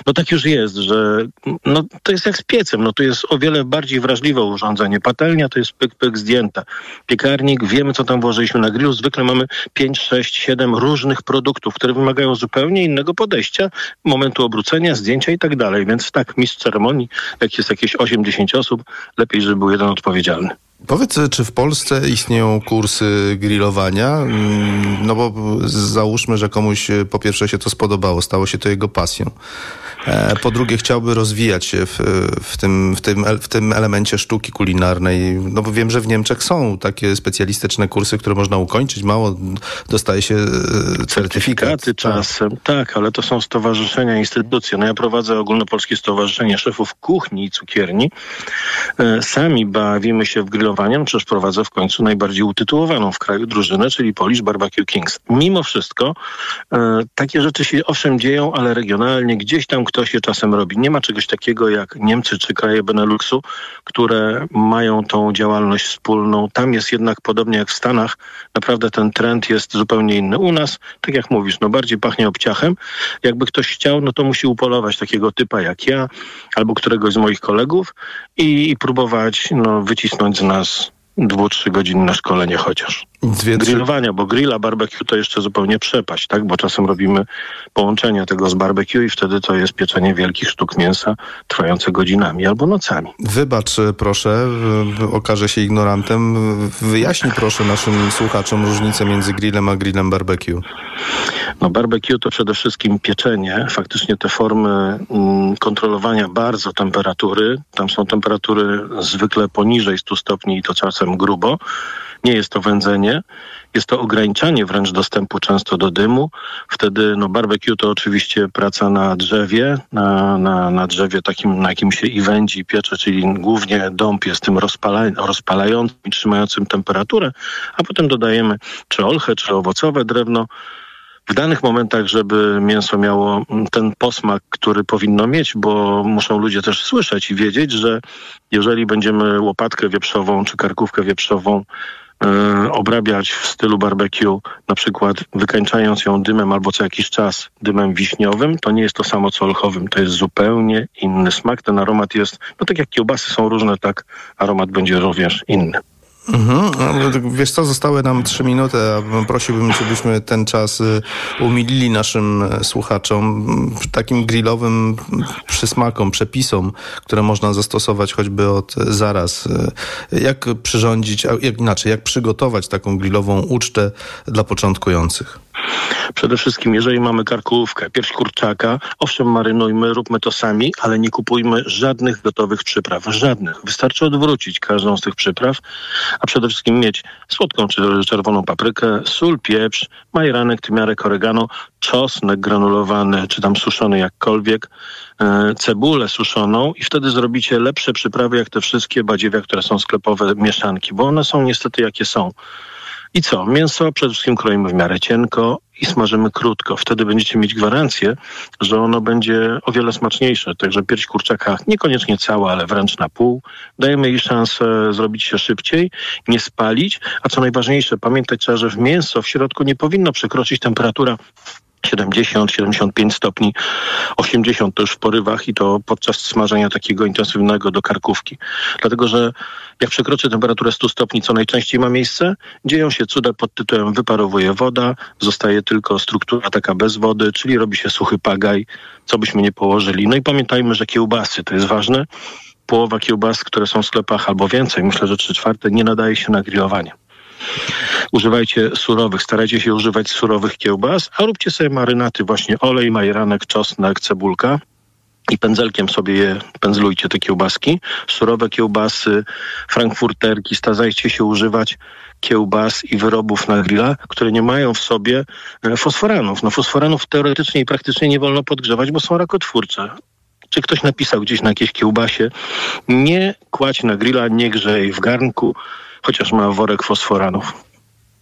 No tak już jest, że no, to jest jak z piecem, no to jest o wiele bardziej wrażliwe urządzenie. Patelnia to jest pyk, pyk zdjęta. Piekarnik, wiemy co tam włożyliśmy na grillu, zwykle mamy 5, 6, 7 różnych produktów, które wymagają zupełnie innego podejścia, momentu obrócenia, zdjęcia i tak dalej. Więc tak, mistrz ceremonii, jak jest jakieś jakieś 8-10 osób, lepiej, żeby był jeden odpowiedzialny.
Powiedz, czy w Polsce istnieją kursy grillowania? Mm, no bo załóżmy, że komuś po pierwsze się to spodobało, stało się to jego pasją. E, po drugie, chciałby rozwijać się w, w, tym, w, tym, w tym elemencie sztuki kulinarnej. No bo wiem, że w Niemczech są takie specjalistyczne kursy, które można ukończyć. Mało dostaje się e, certyfikat.
Tak. czasem, tak. ale to są stowarzyszenia, instytucje. No ja prowadzę Ogólnopolskie Stowarzyszenie Szefów Kuchni i Cukierni. E, sami bawimy się w grillowanie, no przecież prowadzę w końcu najbardziej utytułowaną w kraju drużynę, czyli Polish Barbecue Kings. Mimo wszystko takie rzeczy się owszem dzieją, ale regionalnie, gdzieś tam ktoś je czasem robi. Nie ma czegoś takiego jak Niemcy czy kraje Beneluxu, które mają tą działalność wspólną. Tam jest jednak podobnie jak w Stanach, naprawdę ten trend jest zupełnie inny. U nas, tak jak mówisz, no bardziej pachnie obciachem. Jakby ktoś chciał, no to musi upolować takiego typa jak ja albo któregoś z moich kolegów i, i próbować no, wycisnąć z nas dwu, trzy godzinne szkolenie chociaż. Dwie, Grillowania, bo grilla, barbecue to jeszcze zupełnie przepaść, tak? Bo czasem robimy połączenie tego z barbecue i wtedy to jest pieczenie wielkich sztuk mięsa trwające godzinami albo nocami.
Wybacz proszę, okażę się ignorantem. Wyjaśnij proszę naszym słuchaczom różnicę między grillem a grillem barbecue.
No barbecue to przede wszystkim pieczenie. Faktycznie te formy mm, kontrolowania bardzo temperatury, tam są temperatury zwykle poniżej 100 stopni i to czasem grubo. Nie jest to wędzenie, jest to ograniczanie wręcz dostępu często do dymu. Wtedy no barbecue to oczywiście praca na drzewie, na, na, na drzewie takim, na jakim się i wędzi, piecze, czyli głównie dąb jest tym rozpala, rozpalającym i trzymającym temperaturę, a potem dodajemy czy olchę, czy owocowe drewno, w danych momentach, żeby mięso miało ten posmak, który powinno mieć, bo muszą ludzie też słyszeć i wiedzieć, że jeżeli będziemy łopatkę wieprzową czy karkówkę wieprzową obrabiać w stylu barbecue, na przykład wykańczając ją dymem albo co jakiś czas dymem wiśniowym, to nie jest to samo co olchowym. To jest zupełnie inny smak. Ten aromat jest, no tak jak kiełbasy są różne, tak aromat będzie również inny.
Mhm. No, wiesz co, zostały nam trzy minuty, a prosiłbym, żebyśmy ten czas y, umilili naszym e, słuchaczom takim grillowym przysmakom, przepisom, które można zastosować choćby od zaraz. Y, jak przyrządzić, jak inaczej, jak przygotować taką grillową ucztę dla początkujących?
Przede wszystkim, jeżeli mamy karkówkę, pierś kurczaka, owszem, marynujmy, róbmy to sami, ale nie kupujmy żadnych gotowych przypraw. Żadnych. Wystarczy odwrócić każdą z tych przypraw, a przede wszystkim mieć słodką czy czerwoną paprykę, sól, pieprz, majeranek, tymiarek, oregano, czosnek granulowany, czy tam suszony jakkolwiek, e, cebulę suszoną i wtedy zrobicie lepsze przyprawy jak te wszystkie badziewia, które są sklepowe mieszanki, bo one są niestety jakie są. I co? Mięso przede wszystkim kroimy w miarę cienko i smażymy krótko. Wtedy będziecie mieć gwarancję, że ono będzie o wiele smaczniejsze. Także pierś kurczaka niekoniecznie cała, ale wręcz na pół. Dajemy jej szansę zrobić się szybciej, nie spalić, a co najważniejsze, pamiętać trzeba, że w mięso w środku nie powinno przekroczyć temperatura 70, 75 stopni, 80 to już w porywach i to podczas smażenia takiego intensywnego do karkówki. Dlatego, że jak przekroczy temperaturę 100 stopni, co najczęściej ma miejsce, dzieją się cuda pod tytułem wyparowuje woda, zostaje tylko struktura taka bez wody, czyli robi się suchy pagaj, co byśmy nie położyli. No i pamiętajmy, że kiełbasy, to jest ważne, połowa kiełbas, które są w sklepach albo więcej, myślę, że trzy czwarte, nie nadaje się na grillowanie. Używajcie surowych, starajcie się używać surowych kiełbas, a róbcie sobie marynaty, właśnie olej, majeranek, czosnek, cebulka i pędzelkiem sobie je pędzlujcie te kiełbaski. Surowe kiełbasy, frankfurterki, starajcie się używać kiełbas i wyrobów na grilla, które nie mają w sobie e, fosforanów. No fosforanów teoretycznie i praktycznie nie wolno podgrzewać, bo są rakotwórcze czy ktoś napisał gdzieś na jakiejś kiełbasie, nie kładź na grilla, nie grzej w garnku, chociaż ma worek fosforanów.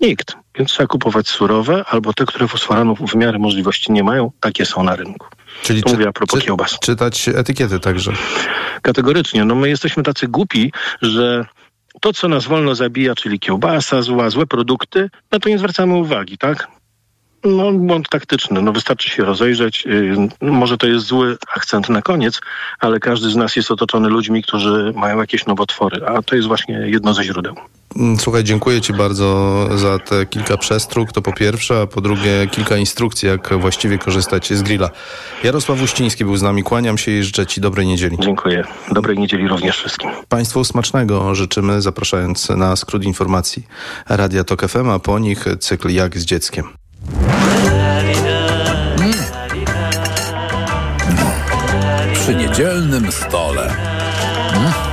Nikt. Więc trzeba kupować surowe albo te, które fosforanów w miarę możliwości nie mają. Takie są na rynku.
Czyli
to
czy,
mówię a propos
czy,
kiełbas.
czytać etykiety także.
Kategorycznie. No my jesteśmy tacy głupi, że to, co nas wolno zabija, czyli kiełbasa, zła, złe produkty, na to nie zwracamy uwagi, tak? No, błąd taktyczny. No, wystarczy się rozejrzeć. Yy, może to jest zły akcent na koniec, ale każdy z nas jest otoczony ludźmi, którzy mają jakieś nowotwory, a to jest właśnie jedno ze źródeł.
Mm, Słuchaj, dziękuję Ci bardzo za te kilka przestróg, to po pierwsze, a po drugie kilka instrukcji, jak właściwie korzystać z grilla. Jarosław Uściński był z nami, kłaniam się i życzę Ci dobrej niedzieli.
Dziękuję. Dobrej niedzieli również wszystkim.
Państwu smacznego życzymy, zapraszając na skrót informacji Radia Tok FM, a po nich cykl Jak z dzieckiem.
Przy niedzielnym stole.
Wiesz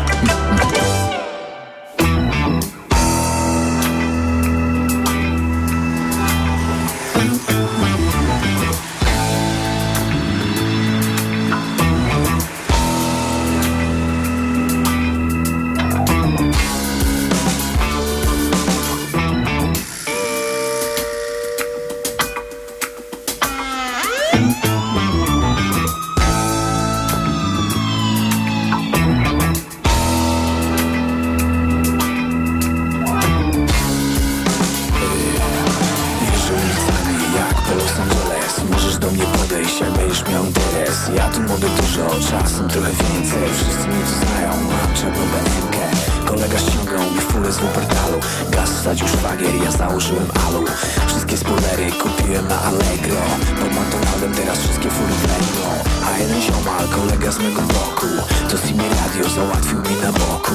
załatwił mi na boku.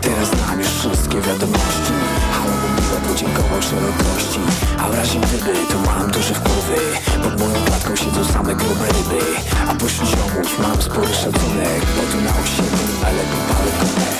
Teraz znam już wszystkie wiadomości. Halo mówiła, podziękował szerokości. A w razie gdyby, to mam duże wpływy. Pod moją klatką siedzą same grube ryby. A pośród ziomów mam spory szacunek Bo tu na osiedlu najlepiej palę gumę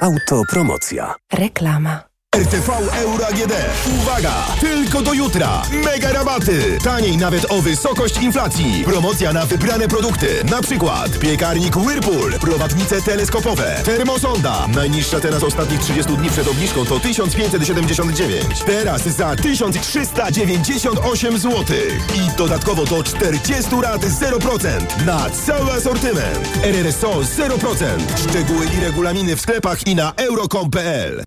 Autopromocja.
Reklama. RTV Euro AGD. Uwaga! Tylko do jutra. Mega rabaty. Taniej nawet o wysokość inflacji. Promocja na wybrane produkty. Na przykład piekarnik Whirlpool, prowadnice teleskopowe, termosonda. Najniższa teraz ostatnich 30 dni przed obniżką to 1579. Teraz za 1398 zł. I dodatkowo do 40 lat 0% na cały asortyment. RRSO 0%. Szczegóły i regulaminy w sklepach i na euro.com.pl.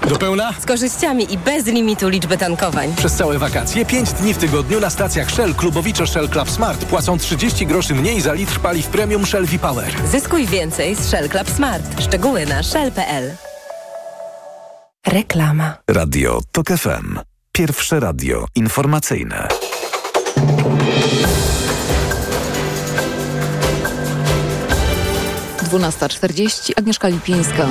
Do pełna?
Z korzyściami i bez limitu liczby tankowań.
Przez całe wakacje 5 dni w tygodniu na stacjach Shell Klubowicze Shell Club Smart płacą 30 groszy mniej za litr paliw premium Shell V-Power.
Zyskuj więcej z Shell Club Smart. Szczegóły na shell.pl.
Reklama. Radio TOK FM. Pierwsze radio informacyjne.
Dwunasta czterdzieści. Agnieszka Lipińska.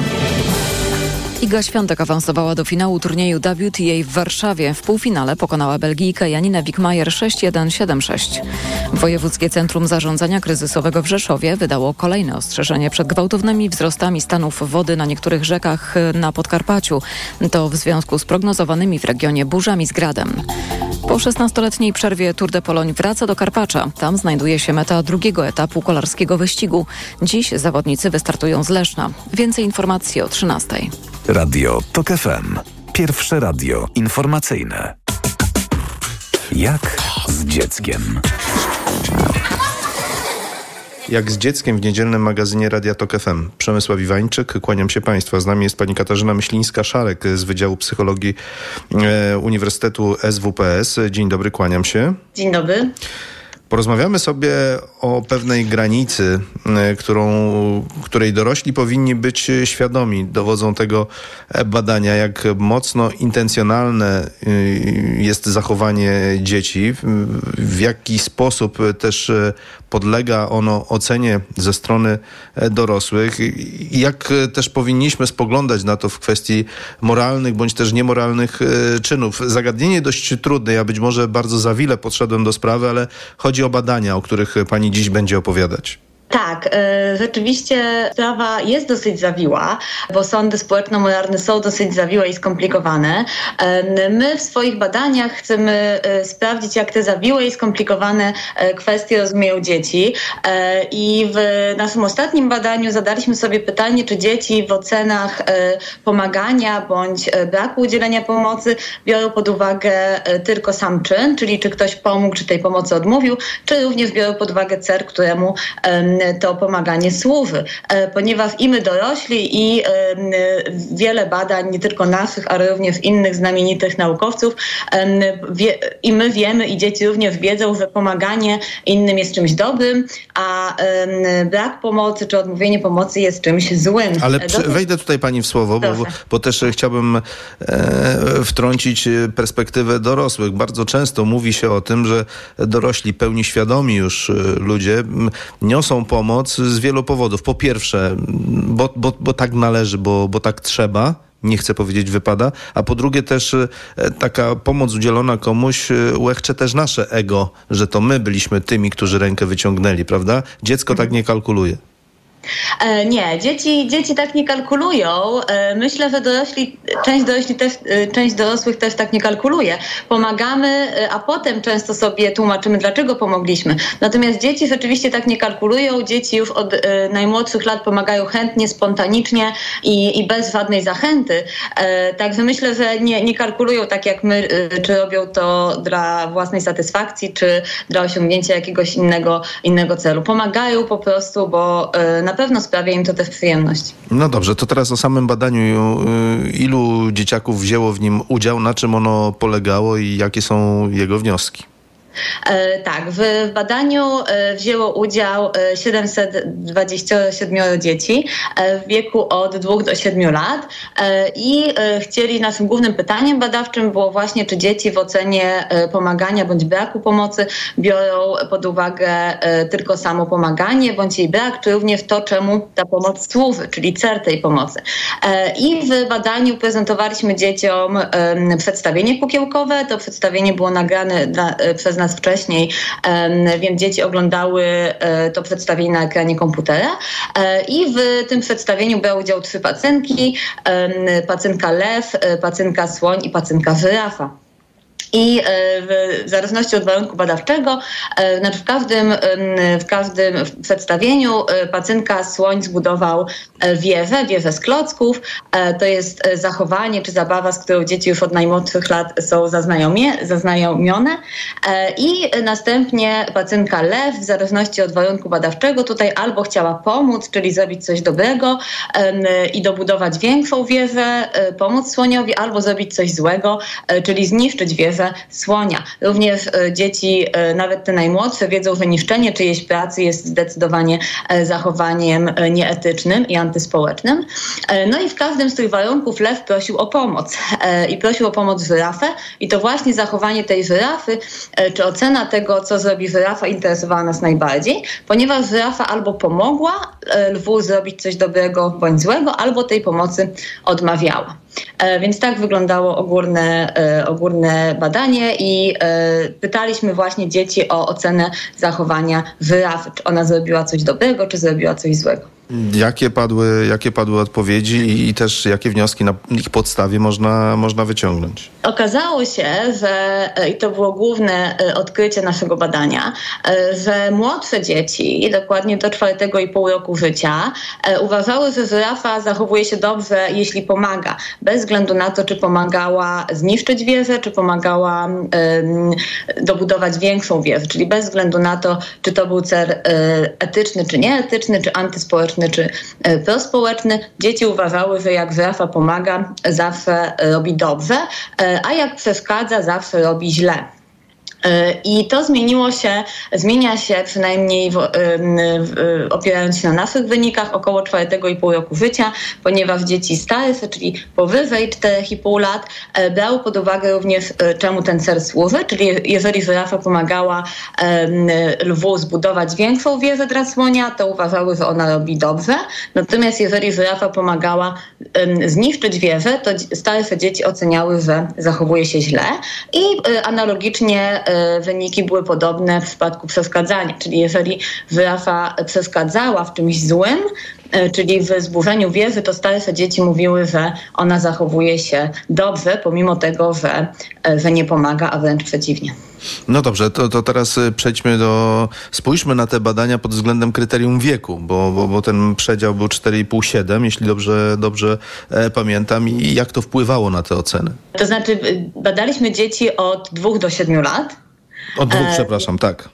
Iga Świątek awansowała do finału turnieju WTA w Warszawie. W półfinale pokonała Belgijkę Janinę Wikmajer 6-1-7-6. Wojewódzkie Centrum Zarządzania Kryzysowego w Rzeszowie wydało kolejne ostrzeżenie przed gwałtownymi wzrostami stanów wody na niektórych rzekach na Podkarpaciu. To w związku z prognozowanymi w regionie burzami z gradem. Po 16-letniej przerwie Tour de Poloń wraca do Karpacza. Tam znajduje się meta drugiego etapu kolarskiego wyścigu. Dziś zawodnicy wystartują z Leszna. Więcej informacji o 13.
Radio TOK FM. Pierwsze radio informacyjne. Jak z dzieckiem.
Jak z dzieckiem w niedzielnym magazynie Radia Tok FM. Przemysław Iwańczyk, kłaniam się Państwa. Z nami jest pani Katarzyna Myślińska-Szarek z Wydziału Psychologii e, Uniwersytetu SWPS. Dzień dobry, kłaniam się.
Dzień dobry.
Porozmawiamy sobie o pewnej granicy, e, którą, której dorośli powinni być świadomi. Dowodzą tego badania, jak mocno intencjonalne e, jest zachowanie dzieci, w jaki sposób też podlega ono ocenie ze strony dorosłych i jak też powinniśmy spoglądać na to w kwestii moralnych bądź też niemoralnych e, czynów. Zagadnienie dość trudne, ja być może bardzo za wiele podszedłem do sprawy, ale chodzi o badania, o których pani dziś będzie opowiadać.
Tak, e, rzeczywiście sprawa jest dosyć zawiła, bo sądy społeczno-moralne są dosyć zawiłe i skomplikowane. E, my w swoich badaniach chcemy e, sprawdzić, jak te zawiłe i skomplikowane kwestie rozumieją dzieci. I w naszym ostatnim badaniu zadaliśmy sobie pytanie, czy dzieci w ocenach pomagania bądź braku udzielenia pomocy biorą pod uwagę tylko sam czyn, czyli czy ktoś pomógł, czy tej pomocy odmówił, czy również biorą pod uwagę cel, któremu to pomaganie służy, e, ponieważ i my dorośli i wiele badań, nie tylko naszych, ale również innych znamienitych naukowców, i my wiemy, i dzieci również wiedzą, że pomaganie innym jest czymś dobrym, a brak pomocy czy odmówienie pomocy jest czymś złym.
Ale przy, wejdę tutaj pani w słowo, bo, bo, też chciałbym e, wtrącić perspektywę dorosłych. Bardzo często mówi się o tym, że dorośli, pełni świadomi już e, ludzie niosą pomoc z wielu powodów. Po pierwsze, bo, bo, bo tak należy, bo, bo tak trzeba nie chcę powiedzieć wypada, a po drugie też e, taka pomoc udzielona komuś e, łechcze też nasze ego, że to my byliśmy tymi, którzy rękę wyciągnęli, prawda? Dziecko tak nie kalkuluje.
E, nie, dzieci, dzieci tak nie kalkulują. E, myślę, że dorośli, część, dorośli też, e, część dorosłych też tak nie kalkuluje. Pomagamy, a potem często sobie tłumaczymy, dlaczego pomogliśmy. Natomiast dzieci rzeczywiście tak nie kalkulują. Dzieci już od najmłodszych lat pomagają chętnie, spontanicznie i, i bez żadnej zachęty. Także myślę, że nie, nie kalkulują tak jak my, czy robią to dla własnej satysfakcji, czy dla osiągnięcia jakiegoś innego, innego celu. Pomagają po prostu, bo na na pewno sprawia im to też przyjemność.
No dobrze, to teraz o samym badaniu. Y, ilu dzieciaków wzięło w nim udział, na czym ono polegało i jakie są jego wnioski?
E, tak, w badaniu e, wzięło udział 727 e, dzieci w wieku od 2 do 7 lat i chcieli, naszym głównym pytaniem badawczym było właśnie, czy dzieci w ocenie pomagania bądź braku pomocy biorą pod uwagę tylko samo pomaganie bądź jej brak, czy również to, czemu ta pomoc służy, czyli cel tej pomocy. I w badaniu prezentowaliśmy dzieciom przedstawienie kukiełkowe. To przedstawienie było nagrane dla, przez nas wcześniej, więc dzieci oglądały e, to przedstawienie na ekranie komputera e, i w tym przedstawieniu brały udział trzy pacynki, pacynka lew, e, pacynka słoń i pacynka żyrafa. I e, w zależności od warunku badawczego, e, znaczy w każdym, w każdym przedstawieniu e, pacynka Słoń zbudował wieżę, wieżę z klocków. To jest zachowanie czy zabawa, z którą dzieci już od najmłodszych lat są zaznajomione. I następnie pacynka Lew, w zależności od warunku badawczego, tutaj albo chciała pomóc, czyli zrobić coś dobrego i dobudować większą wieżę, pomóc słoniowi, albo zrobić coś złego, czyli zniszczyć wieżę słonia. Również e, dzieci, e, nawet te najmłodsze, wiedzą, że niszczenie czyjejś pracy jest zdecydowanie e, zachowaniem nieetycznym i antyspołecznym. No i w każdym z tych warunków lew prosił o pomoc i prosił o pomoc żyrafę i to właśnie zachowanie tej żyrafy, czy ocena tego, co zrobi żyrafa, interesowała nas najbardziej, ponieważ żyrafa albo pomogła lwu zrobić coś dobrego bądź złego, albo tej pomocy odmawiała. Więc tak wyglądało ogólne, ogólne badanie i e, pytaliśmy właśnie dzieci o ocenę zachowania żyrafy. Czy ona zrobiła coś dobrego, czy zrobiła coś złego.
Jakie padły, jakie padły odpowiedzi i też jakie wnioski na ich podstawie można, można wyciągnąć?
Okazało się, że e, i to było główne e, odkrycie naszego badania, e, że młodsze dzieci, dokładnie do czwartego i pół roku życia, uważały, że żyrafa zachowuje się dobrze, jeśli pomaga, bez względu na to, czy pomagała zniszczyć wieżę, czy pomagała um, dobudować większą wieżę, czyli bez względu na to, czy to był cel etyczny, czy nieetyczny, czy antyspołeczny czy e, prospołeczny. Dzieci uważały, że jak żyrafa pomaga, zawsze robi dobrze, e, a jak przeszkadza, zawsze robi źle. E, I to zmieniło się, zmienia się przynajmniej w, w, opierając się na naszych wynikach około 4,5 roku życia, ponieważ dzieci starsze, czyli powyżej 4,5 lat, e, brały pod uwagę również czemu ten cel służy, czyli jeżeli żyrafa pomagała lwu zbudować większą wieżę dla słonia, to uważały, że ona robi dobrze. Natomiast jeżeli żyrafa pomagała zniszczyć wieżę, to starsze dzieci oceniały, że zachowuje się źle i analogicznie wyniki były podobne w przypadku przeszkadzania. Czyli jeżeli żyrafa przeszkadzała w czymś złym, e, czyli w zburzeniu wieży, to starsze dzieci mówiły, że ona zachowuje się dobrze, pomimo tego, że, e, że nie pomaga, a wręcz przeciwnie.
No dobrze, to, to teraz przejdźmy do. Spójrzmy na te badania pod względem kryterium wieku, bo, bo, bo ten przedział był 4,5-7, jeśli dobrze, dobrze e, pamiętam. I jak to wpływało na te oceny?
To znaczy, badaliśmy dzieci od 2 do 7 lat.
Od dwóch, e, przepraszam, tak.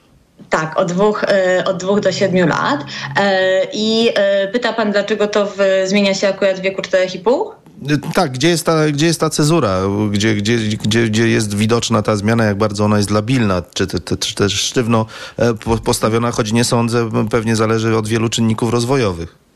Tak, od dwóch, e, od dwóch do siedmiu lat. E, I pyta pan, dlaczego to w, zmienia się akurat w wieku 4,5?
Tak, gdzie jest ta, gdzie jest ta cezura, gdzie, gdzie, gdzie, gdzie jest widoczna ta zmiana, jak bardzo ona jest labilna, czy, czy, też sztywno postawiona, choć nie sądzę, pewnie zależy od wielu czynników rozwojowych.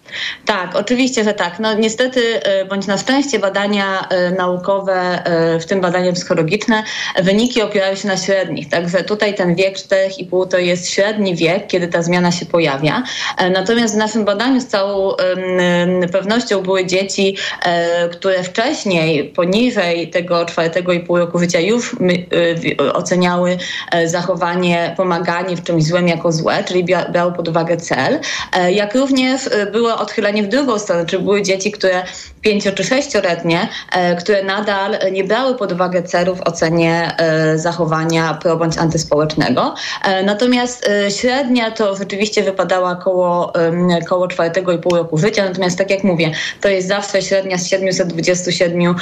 Tak, oczywiście, że tak. No niestety, e, bądź na szczęście badania e, naukowe, e, w tym badania psychologiczne, wyniki opierają się na średnich. Także tutaj ten wiek 4,5 to jest średni wiek, kiedy ta zmiana się pojawia. Natomiast w naszym badaniu z całą pewnością były dzieci, które wcześniej, poniżej tego 4,5 roku życia już oceniały zachowanie, pomaganie w czymś złym jako złe, czyli brały pod uwagę cel, jak również było odchylenie w drugą stronę, czy były dzieci, które pięcio czy sześcioletnie, e, które nadal nie brały pod uwagę celów w ocenie e, zachowania pro bądź antyspołecznego. E, natomiast średnia to rzeczywiście wypadała koło, koło czwartego i pół roku życia, natomiast tak jak mówię, to jest zawsze średnia z 727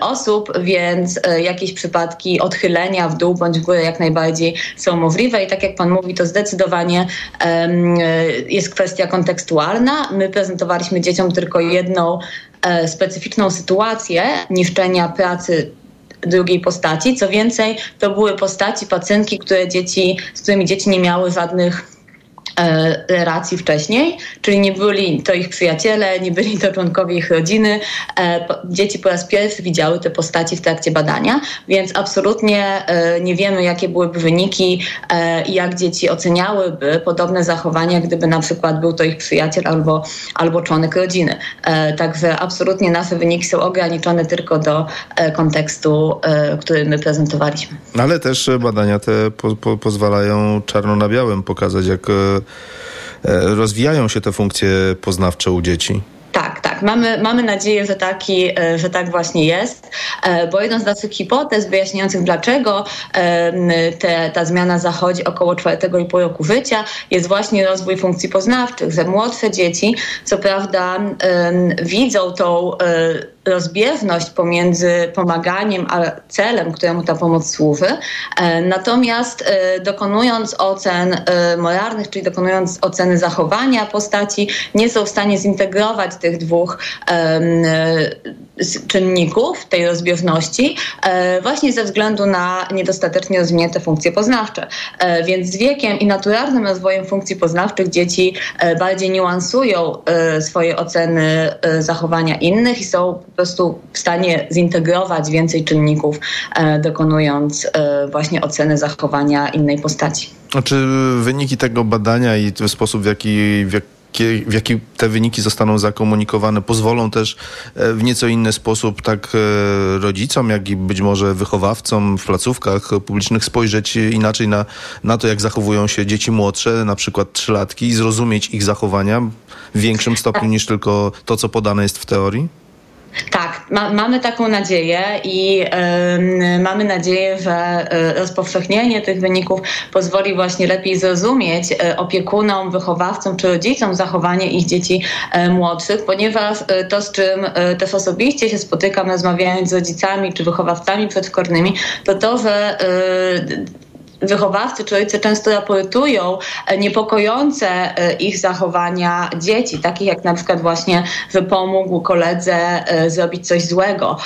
osób, więc jakieś przypadki odchylenia w dół bądź w górę jak najbardziej są możliwe i tak jak pan mówi, to zdecydowanie jest kwestia kontekstualna. My prezentowaliśmy dzieciom tylko jedną e, specyficzną sytuację niszczenia pracy drugiej postaci. Co więcej, to były postaci, pacjentki, które dzieci, z którymi dzieci nie miały żadnych e, relacji wcześniej, czyli nie byli to ich przyjaciele, nie byli to członkowie ich rodziny. E, Dzieci po raz pierwszy widziały te postaci w trakcie badania, więc absolutnie e, nie wiemy, jakie byłyby wyniki i jak dzieci oceniałyby podobne zachowania, gdyby na przykład był to ich przyjaciel albo, albo członek rodziny. Także absolutnie nasze wyniki są ograniczone tylko do kontekstu, który my prezentowaliśmy.
Ale też badania te po, po, pozwalają czarno na białym pokazać, jak rozwijają się te funkcje poznawcze u dzieci.
Tak, tak. Mamy, mamy nadzieję, że, taki, e, że tak właśnie jest, e, bo jedną z naszych hipotez wyjaśniających, dlaczego te, ta zmiana zachodzi około czwartego i pół roku życia, jest właśnie rozwój funkcji poznawczych, że młodsze dzieci, co prawda, widzą tą e, rozbieżność pomiędzy pomaganiem a celem, któremu ta pomoc służy. E, Natomiast e, dokonując ocen e, moralnych, czyli dokonując oceny zachowania postaci, nie są w stanie zintegrować tych dwóch czynników tej rozbieżności właśnie ze względu na niedostatecznie rozwinięte funkcje poznawcze. Więc z wiekiem i naturalnym rozwojem funkcji poznawczych dzieci bardziej niuansują swoje oceny zachowania innych i są prostu w stanie zintegrować więcej czynników, e, dokonując e, właśnie oceny zachowania innej postaci.
A Czy wyniki tego badania i sposób, w jaki, w jaki, w jaki te wyniki zostaną zakomunikowane, pozwolą też e, w nieco inny sposób tak rodzicom, jak i być może wychowawcom w placówkach publicznych spojrzeć inaczej na, na to, jak zachowują się dzieci młodsze, na przykład trzylatki i zrozumieć ich zachowania w większym stopniu niż tylko to, co podane jest w teorii?
Tak, ma, mamy taką nadzieję i em, mamy nadzieję, że e, rozpowszechnienie tych wyników pozwoli właśnie lepiej zrozumieć e, opiekunom, wychowawcom czy rodzicom zachowanie ich dzieci e, młodszych, ponieważ to, z czym też osobiście się spotykam, rozmawiając z rodzicami czy wychowawcami przedszkolnymi, to to, że wychowawcy czy rodzice często raportują e, niepokojące e, ich zachowania dzieci, takich jak na przykład właśnie, że pomógł koledze e, zrobić coś złego.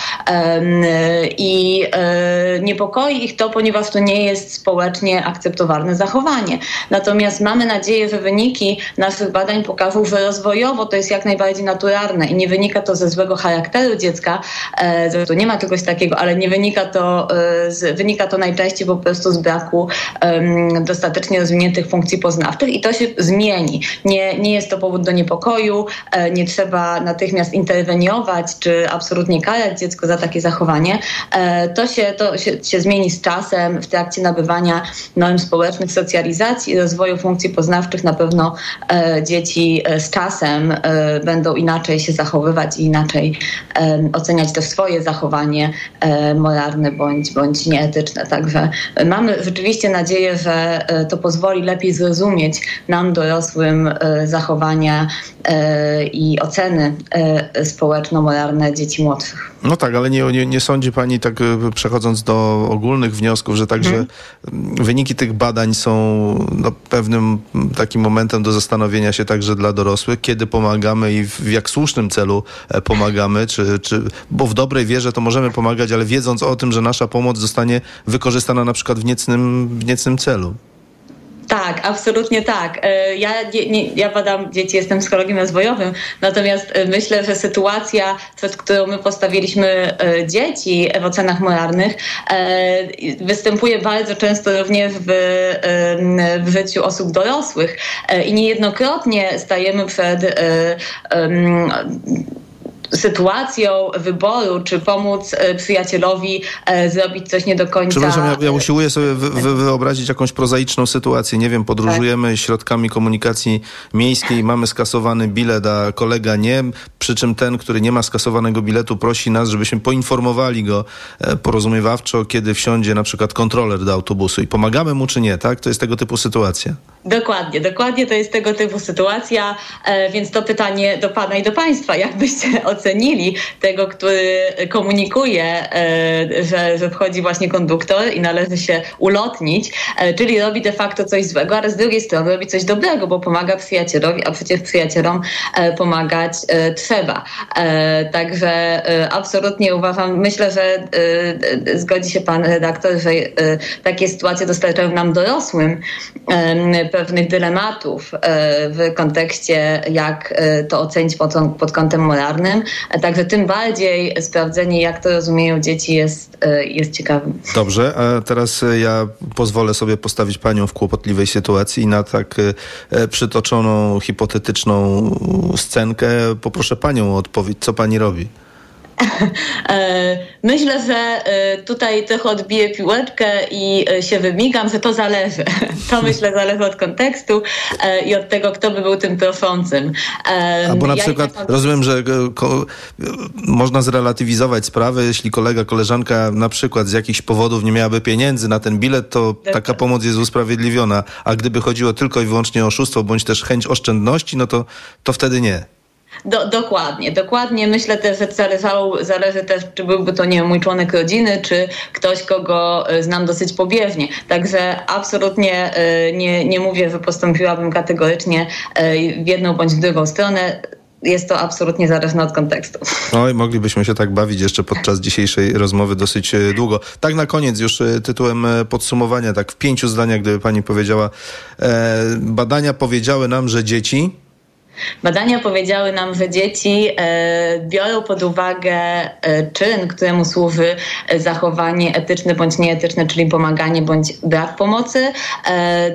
I niepokoi ich to, ponieważ to nie jest społecznie akceptowalne zachowanie. Natomiast mamy nadzieję, że wyniki naszych badań pokażą, że rozwojowo to jest jak najbardziej naturalne i nie wynika to ze złego charakteru dziecka, zresztą nie ma czegoś takiego, ale nie wynika to, z, wynika to najczęściej po prostu z braku em, dostatecznie rozwiniętych funkcji poznawczych i to się zmieni. Nie, nie jest to powód do niepokoju, e, nie trzeba natychmiast interweniować czy absolutnie karać dziecko za takie zachowanie. E, To, się, to się, się zmieni z czasem w trakcie nabywania norm społecznych, socjalizacji i rozwoju funkcji poznawczych. Na pewno e, dzieci e, z czasem e, będą inaczej się zachowywać i inaczej oceniać też swoje zachowanie e, moralne bądź, bądź nieetyczne. Także mamy rzeczywiście nadzieję, że e, to pozwoli lepiej zrozumieć nam dorosłym e, zachowania e, i oceny społeczno-moralne dzieci młodszych.
No tak, ale nie, nie, nie sądzi pani, tak przechodząc do ogólnych wniosków, że także
Mhm.
mm, wyniki tych badań są no, pewnym takim momentem do zastanowienia się także dla dorosłych, kiedy pomagamy i w, w jak słusznym celu pomagamy, czy, czy, bo w dobrej wierze to możemy pomagać, ale wiedząc o tym, że nasza pomoc zostanie wykorzystana na przykład w niecnym, w niecnym celu.
Tak, absolutnie tak. E, Ja, nie, nie, ja badam dzieci, jestem psychologiem rozwojowym, natomiast e, myślę, że sytuacja, przed którą my postawiliśmy e, dzieci w ocenach moralnych, występuje bardzo często również w, w życiu osób dorosłych i niejednokrotnie stajemy przed em, sytuacją wyboru, czy pomóc e, przyjacielowi e, zrobić coś nie do końca.
Przepraszam, ja, ja usiłuję sobie wy, wy, wyobrazić jakąś prozaiczną sytuację. Nie wiem, podróżujemy środkami komunikacji miejskiej, mamy skasowany bilet, a kolega nie, przy czym ten, który nie ma skasowanego biletu, prosi nas, żebyśmy poinformowali go e, porozumiewawczo, kiedy wsiądzie na przykład kontroler do autobusu i pomagamy mu czy nie, tak? To jest tego typu sytuacja.
Dokładnie, dokładnie to jest tego typu sytuacja, e, więc to pytanie do Pana i do Państwa, jak byście *laughs* ocenili tego, który komunikuje, e, że, że wchodzi właśnie konduktor i należy się ulotnić, e, czyli robi de facto coś złego, ale z drugiej strony robi coś dobrego, bo pomaga przyjacielowi, a przecież przyjacielom pomagać trzeba. Także absolutnie uważam, myślę, że zgodzi się Pan redaktor, że takie sytuacje dostarczają nam dorosłym pewnych dylematów e, w kontekście, jak e, to ocenić pod, pod kątem moralnym. E, Także tym bardziej sprawdzenie, jak to rozumieją dzieci jest, jest ciekawe.
Dobrze, a teraz ja pozwolę sobie postawić panią w kłopotliwej sytuacji na tak przytoczoną, hipotetyczną scenkę poproszę panią o odpowiedź, co pani robi.
E, Myślę, że e, tutaj trochę odbiję piłeczkę i e, się wymigam, że to zależy. *laughs* To myślę zależy od kontekstu i od tego, kto by był tym proszącym.
Albo na
ja
przykład
nie
rozumiem, że można zrelatywizować sprawę, jeśli kolega, koleżanka na przykład z jakichś powodów nie miałaby pieniędzy na ten bilet, to taka pomoc jest usprawiedliwiona. A gdyby chodziło tylko i wyłącznie o oszustwo, bądź też chęć oszczędności, no to, to wtedy nie.
Do, dokładnie, dokładnie. Myślę też, że zależało, zależy też, czy byłby to, nie wiem, mój członek rodziny, czy ktoś, kogo e, znam dosyć pobieżnie. Także absolutnie e, nie, nie mówię, że postąpiłabym kategorycznie e, w jedną bądź w drugą stronę. Jest to absolutnie zależne od kontekstu.
Oj, moglibyśmy się tak bawić jeszcze podczas dzisiejszej rozmowy dosyć długo. Tak na koniec już tytułem podsumowania, tak w pięciu zdaniach, gdyby pani powiedziała, badania powiedziały nam, że dzieci
Badania powiedziały nam, że dzieci e, biorą pod uwagę e, czyn, któremu służy e, zachowanie etyczne bądź nieetyczne, czyli pomaganie bądź brak pomocy,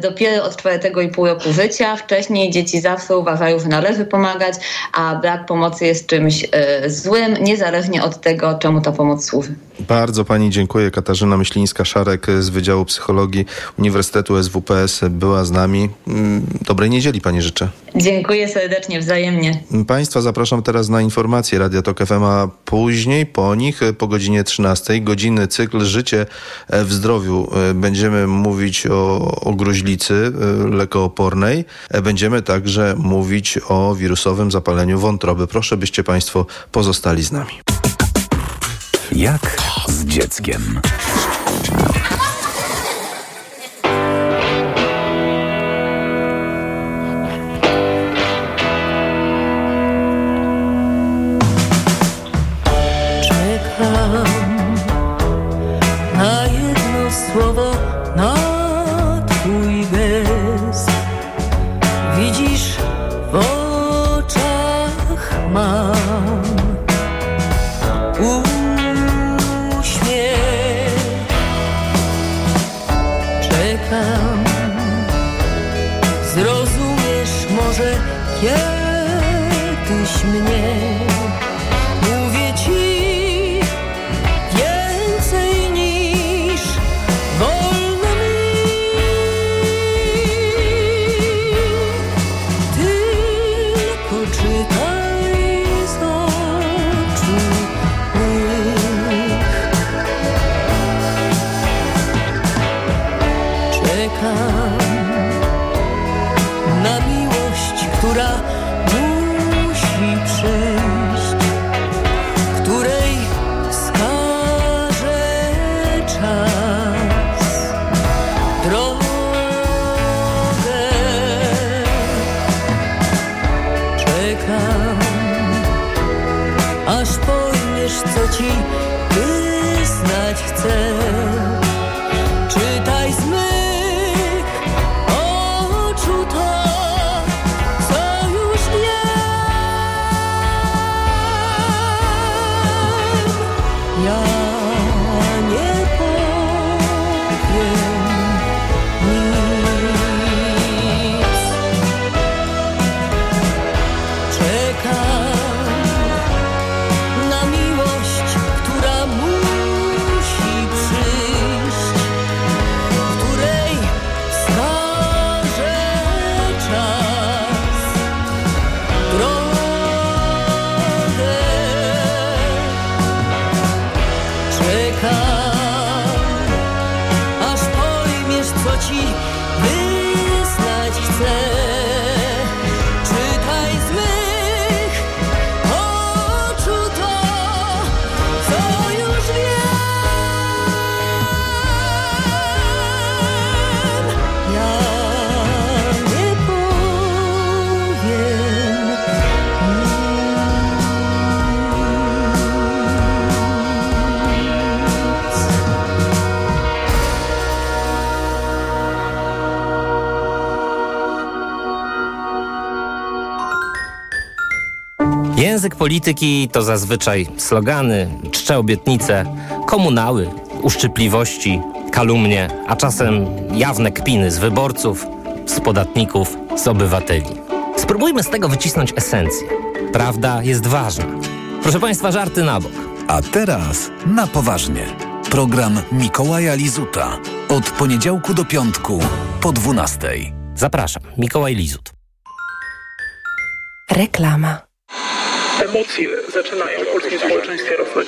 dopiero od czwartego i pół roku życia. Wcześniej dzieci zawsze uważają, że należy pomagać, a brak pomocy jest czymś złym, niezależnie od tego, czemu ta pomoc służy.
Bardzo pani dziękuję. Katarzyna Myślińska-Szarek z Wydziału Psychologii Uniwersytetu SWPS była z nami. Mm, Dobrej niedzieli pani życzę.
Dziękuję serdecznie, wzajemnie.
Państwa zapraszam teraz na informacje Radia Tok FM, a później po nich e, po godzinie 13 godziny cykl Życie e, w zdrowiu. E, Będziemy mówić o, o gruźlicy lekoopornej. Będziemy także mówić o wirusowym zapaleniu wątroby. Proszę, byście Państwo pozostali z nami.
Jak z dzieckiem.
Język polityki to zazwyczaj slogany, czcze obietnice, komunały, uszczypliwości, kalumnie, a czasem jawne kpiny z wyborców, z podatników, z obywateli. Spróbujmy z tego wycisnąć esencję. Prawda jest ważna. Proszę Państwa, żarty na bok.
A teraz na poważnie. Program Mikołaja Lizuta. Od poniedziałku do piątku po 12.
Zapraszam, Mikołaj Lizut.
Reklama.
Emocje zaczynają w polskim społeczeństwie rosnąć.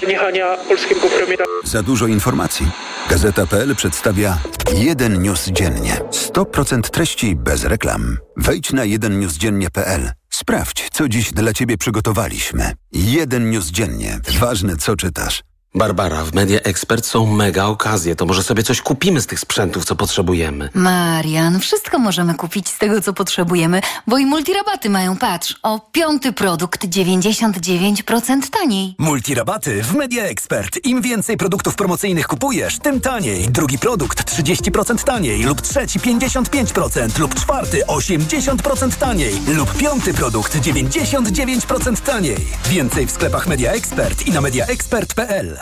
Zaniechania polskiego premiera.
Za dużo informacji. Gazeta.pl przedstawia jeden news dziennie. 100% treści bez reklam. Wejdź na jedennewsdziennie.pl. Sprawdź, co dziś dla Ciebie przygotowaliśmy. Jeden news dziennie. Ważne, co czytasz.
Barbara, w Media Expert są mega okazje. To może sobie coś kupimy z tych sprzętów, co potrzebujemy.
Marian, wszystko możemy kupić z tego, co potrzebujemy, bo i multirabaty mają, patrz, o piąty produkt 99% taniej.
Multirabaty w Media Expert. Im więcej produktów promocyjnych kupujesz, tym taniej. Drugi produkt 30% taniej lub trzeci 55% lub czwarty 80% taniej lub piąty produkt 99% taniej. Więcej w sklepach Media Expert i na mediaexpert.pl.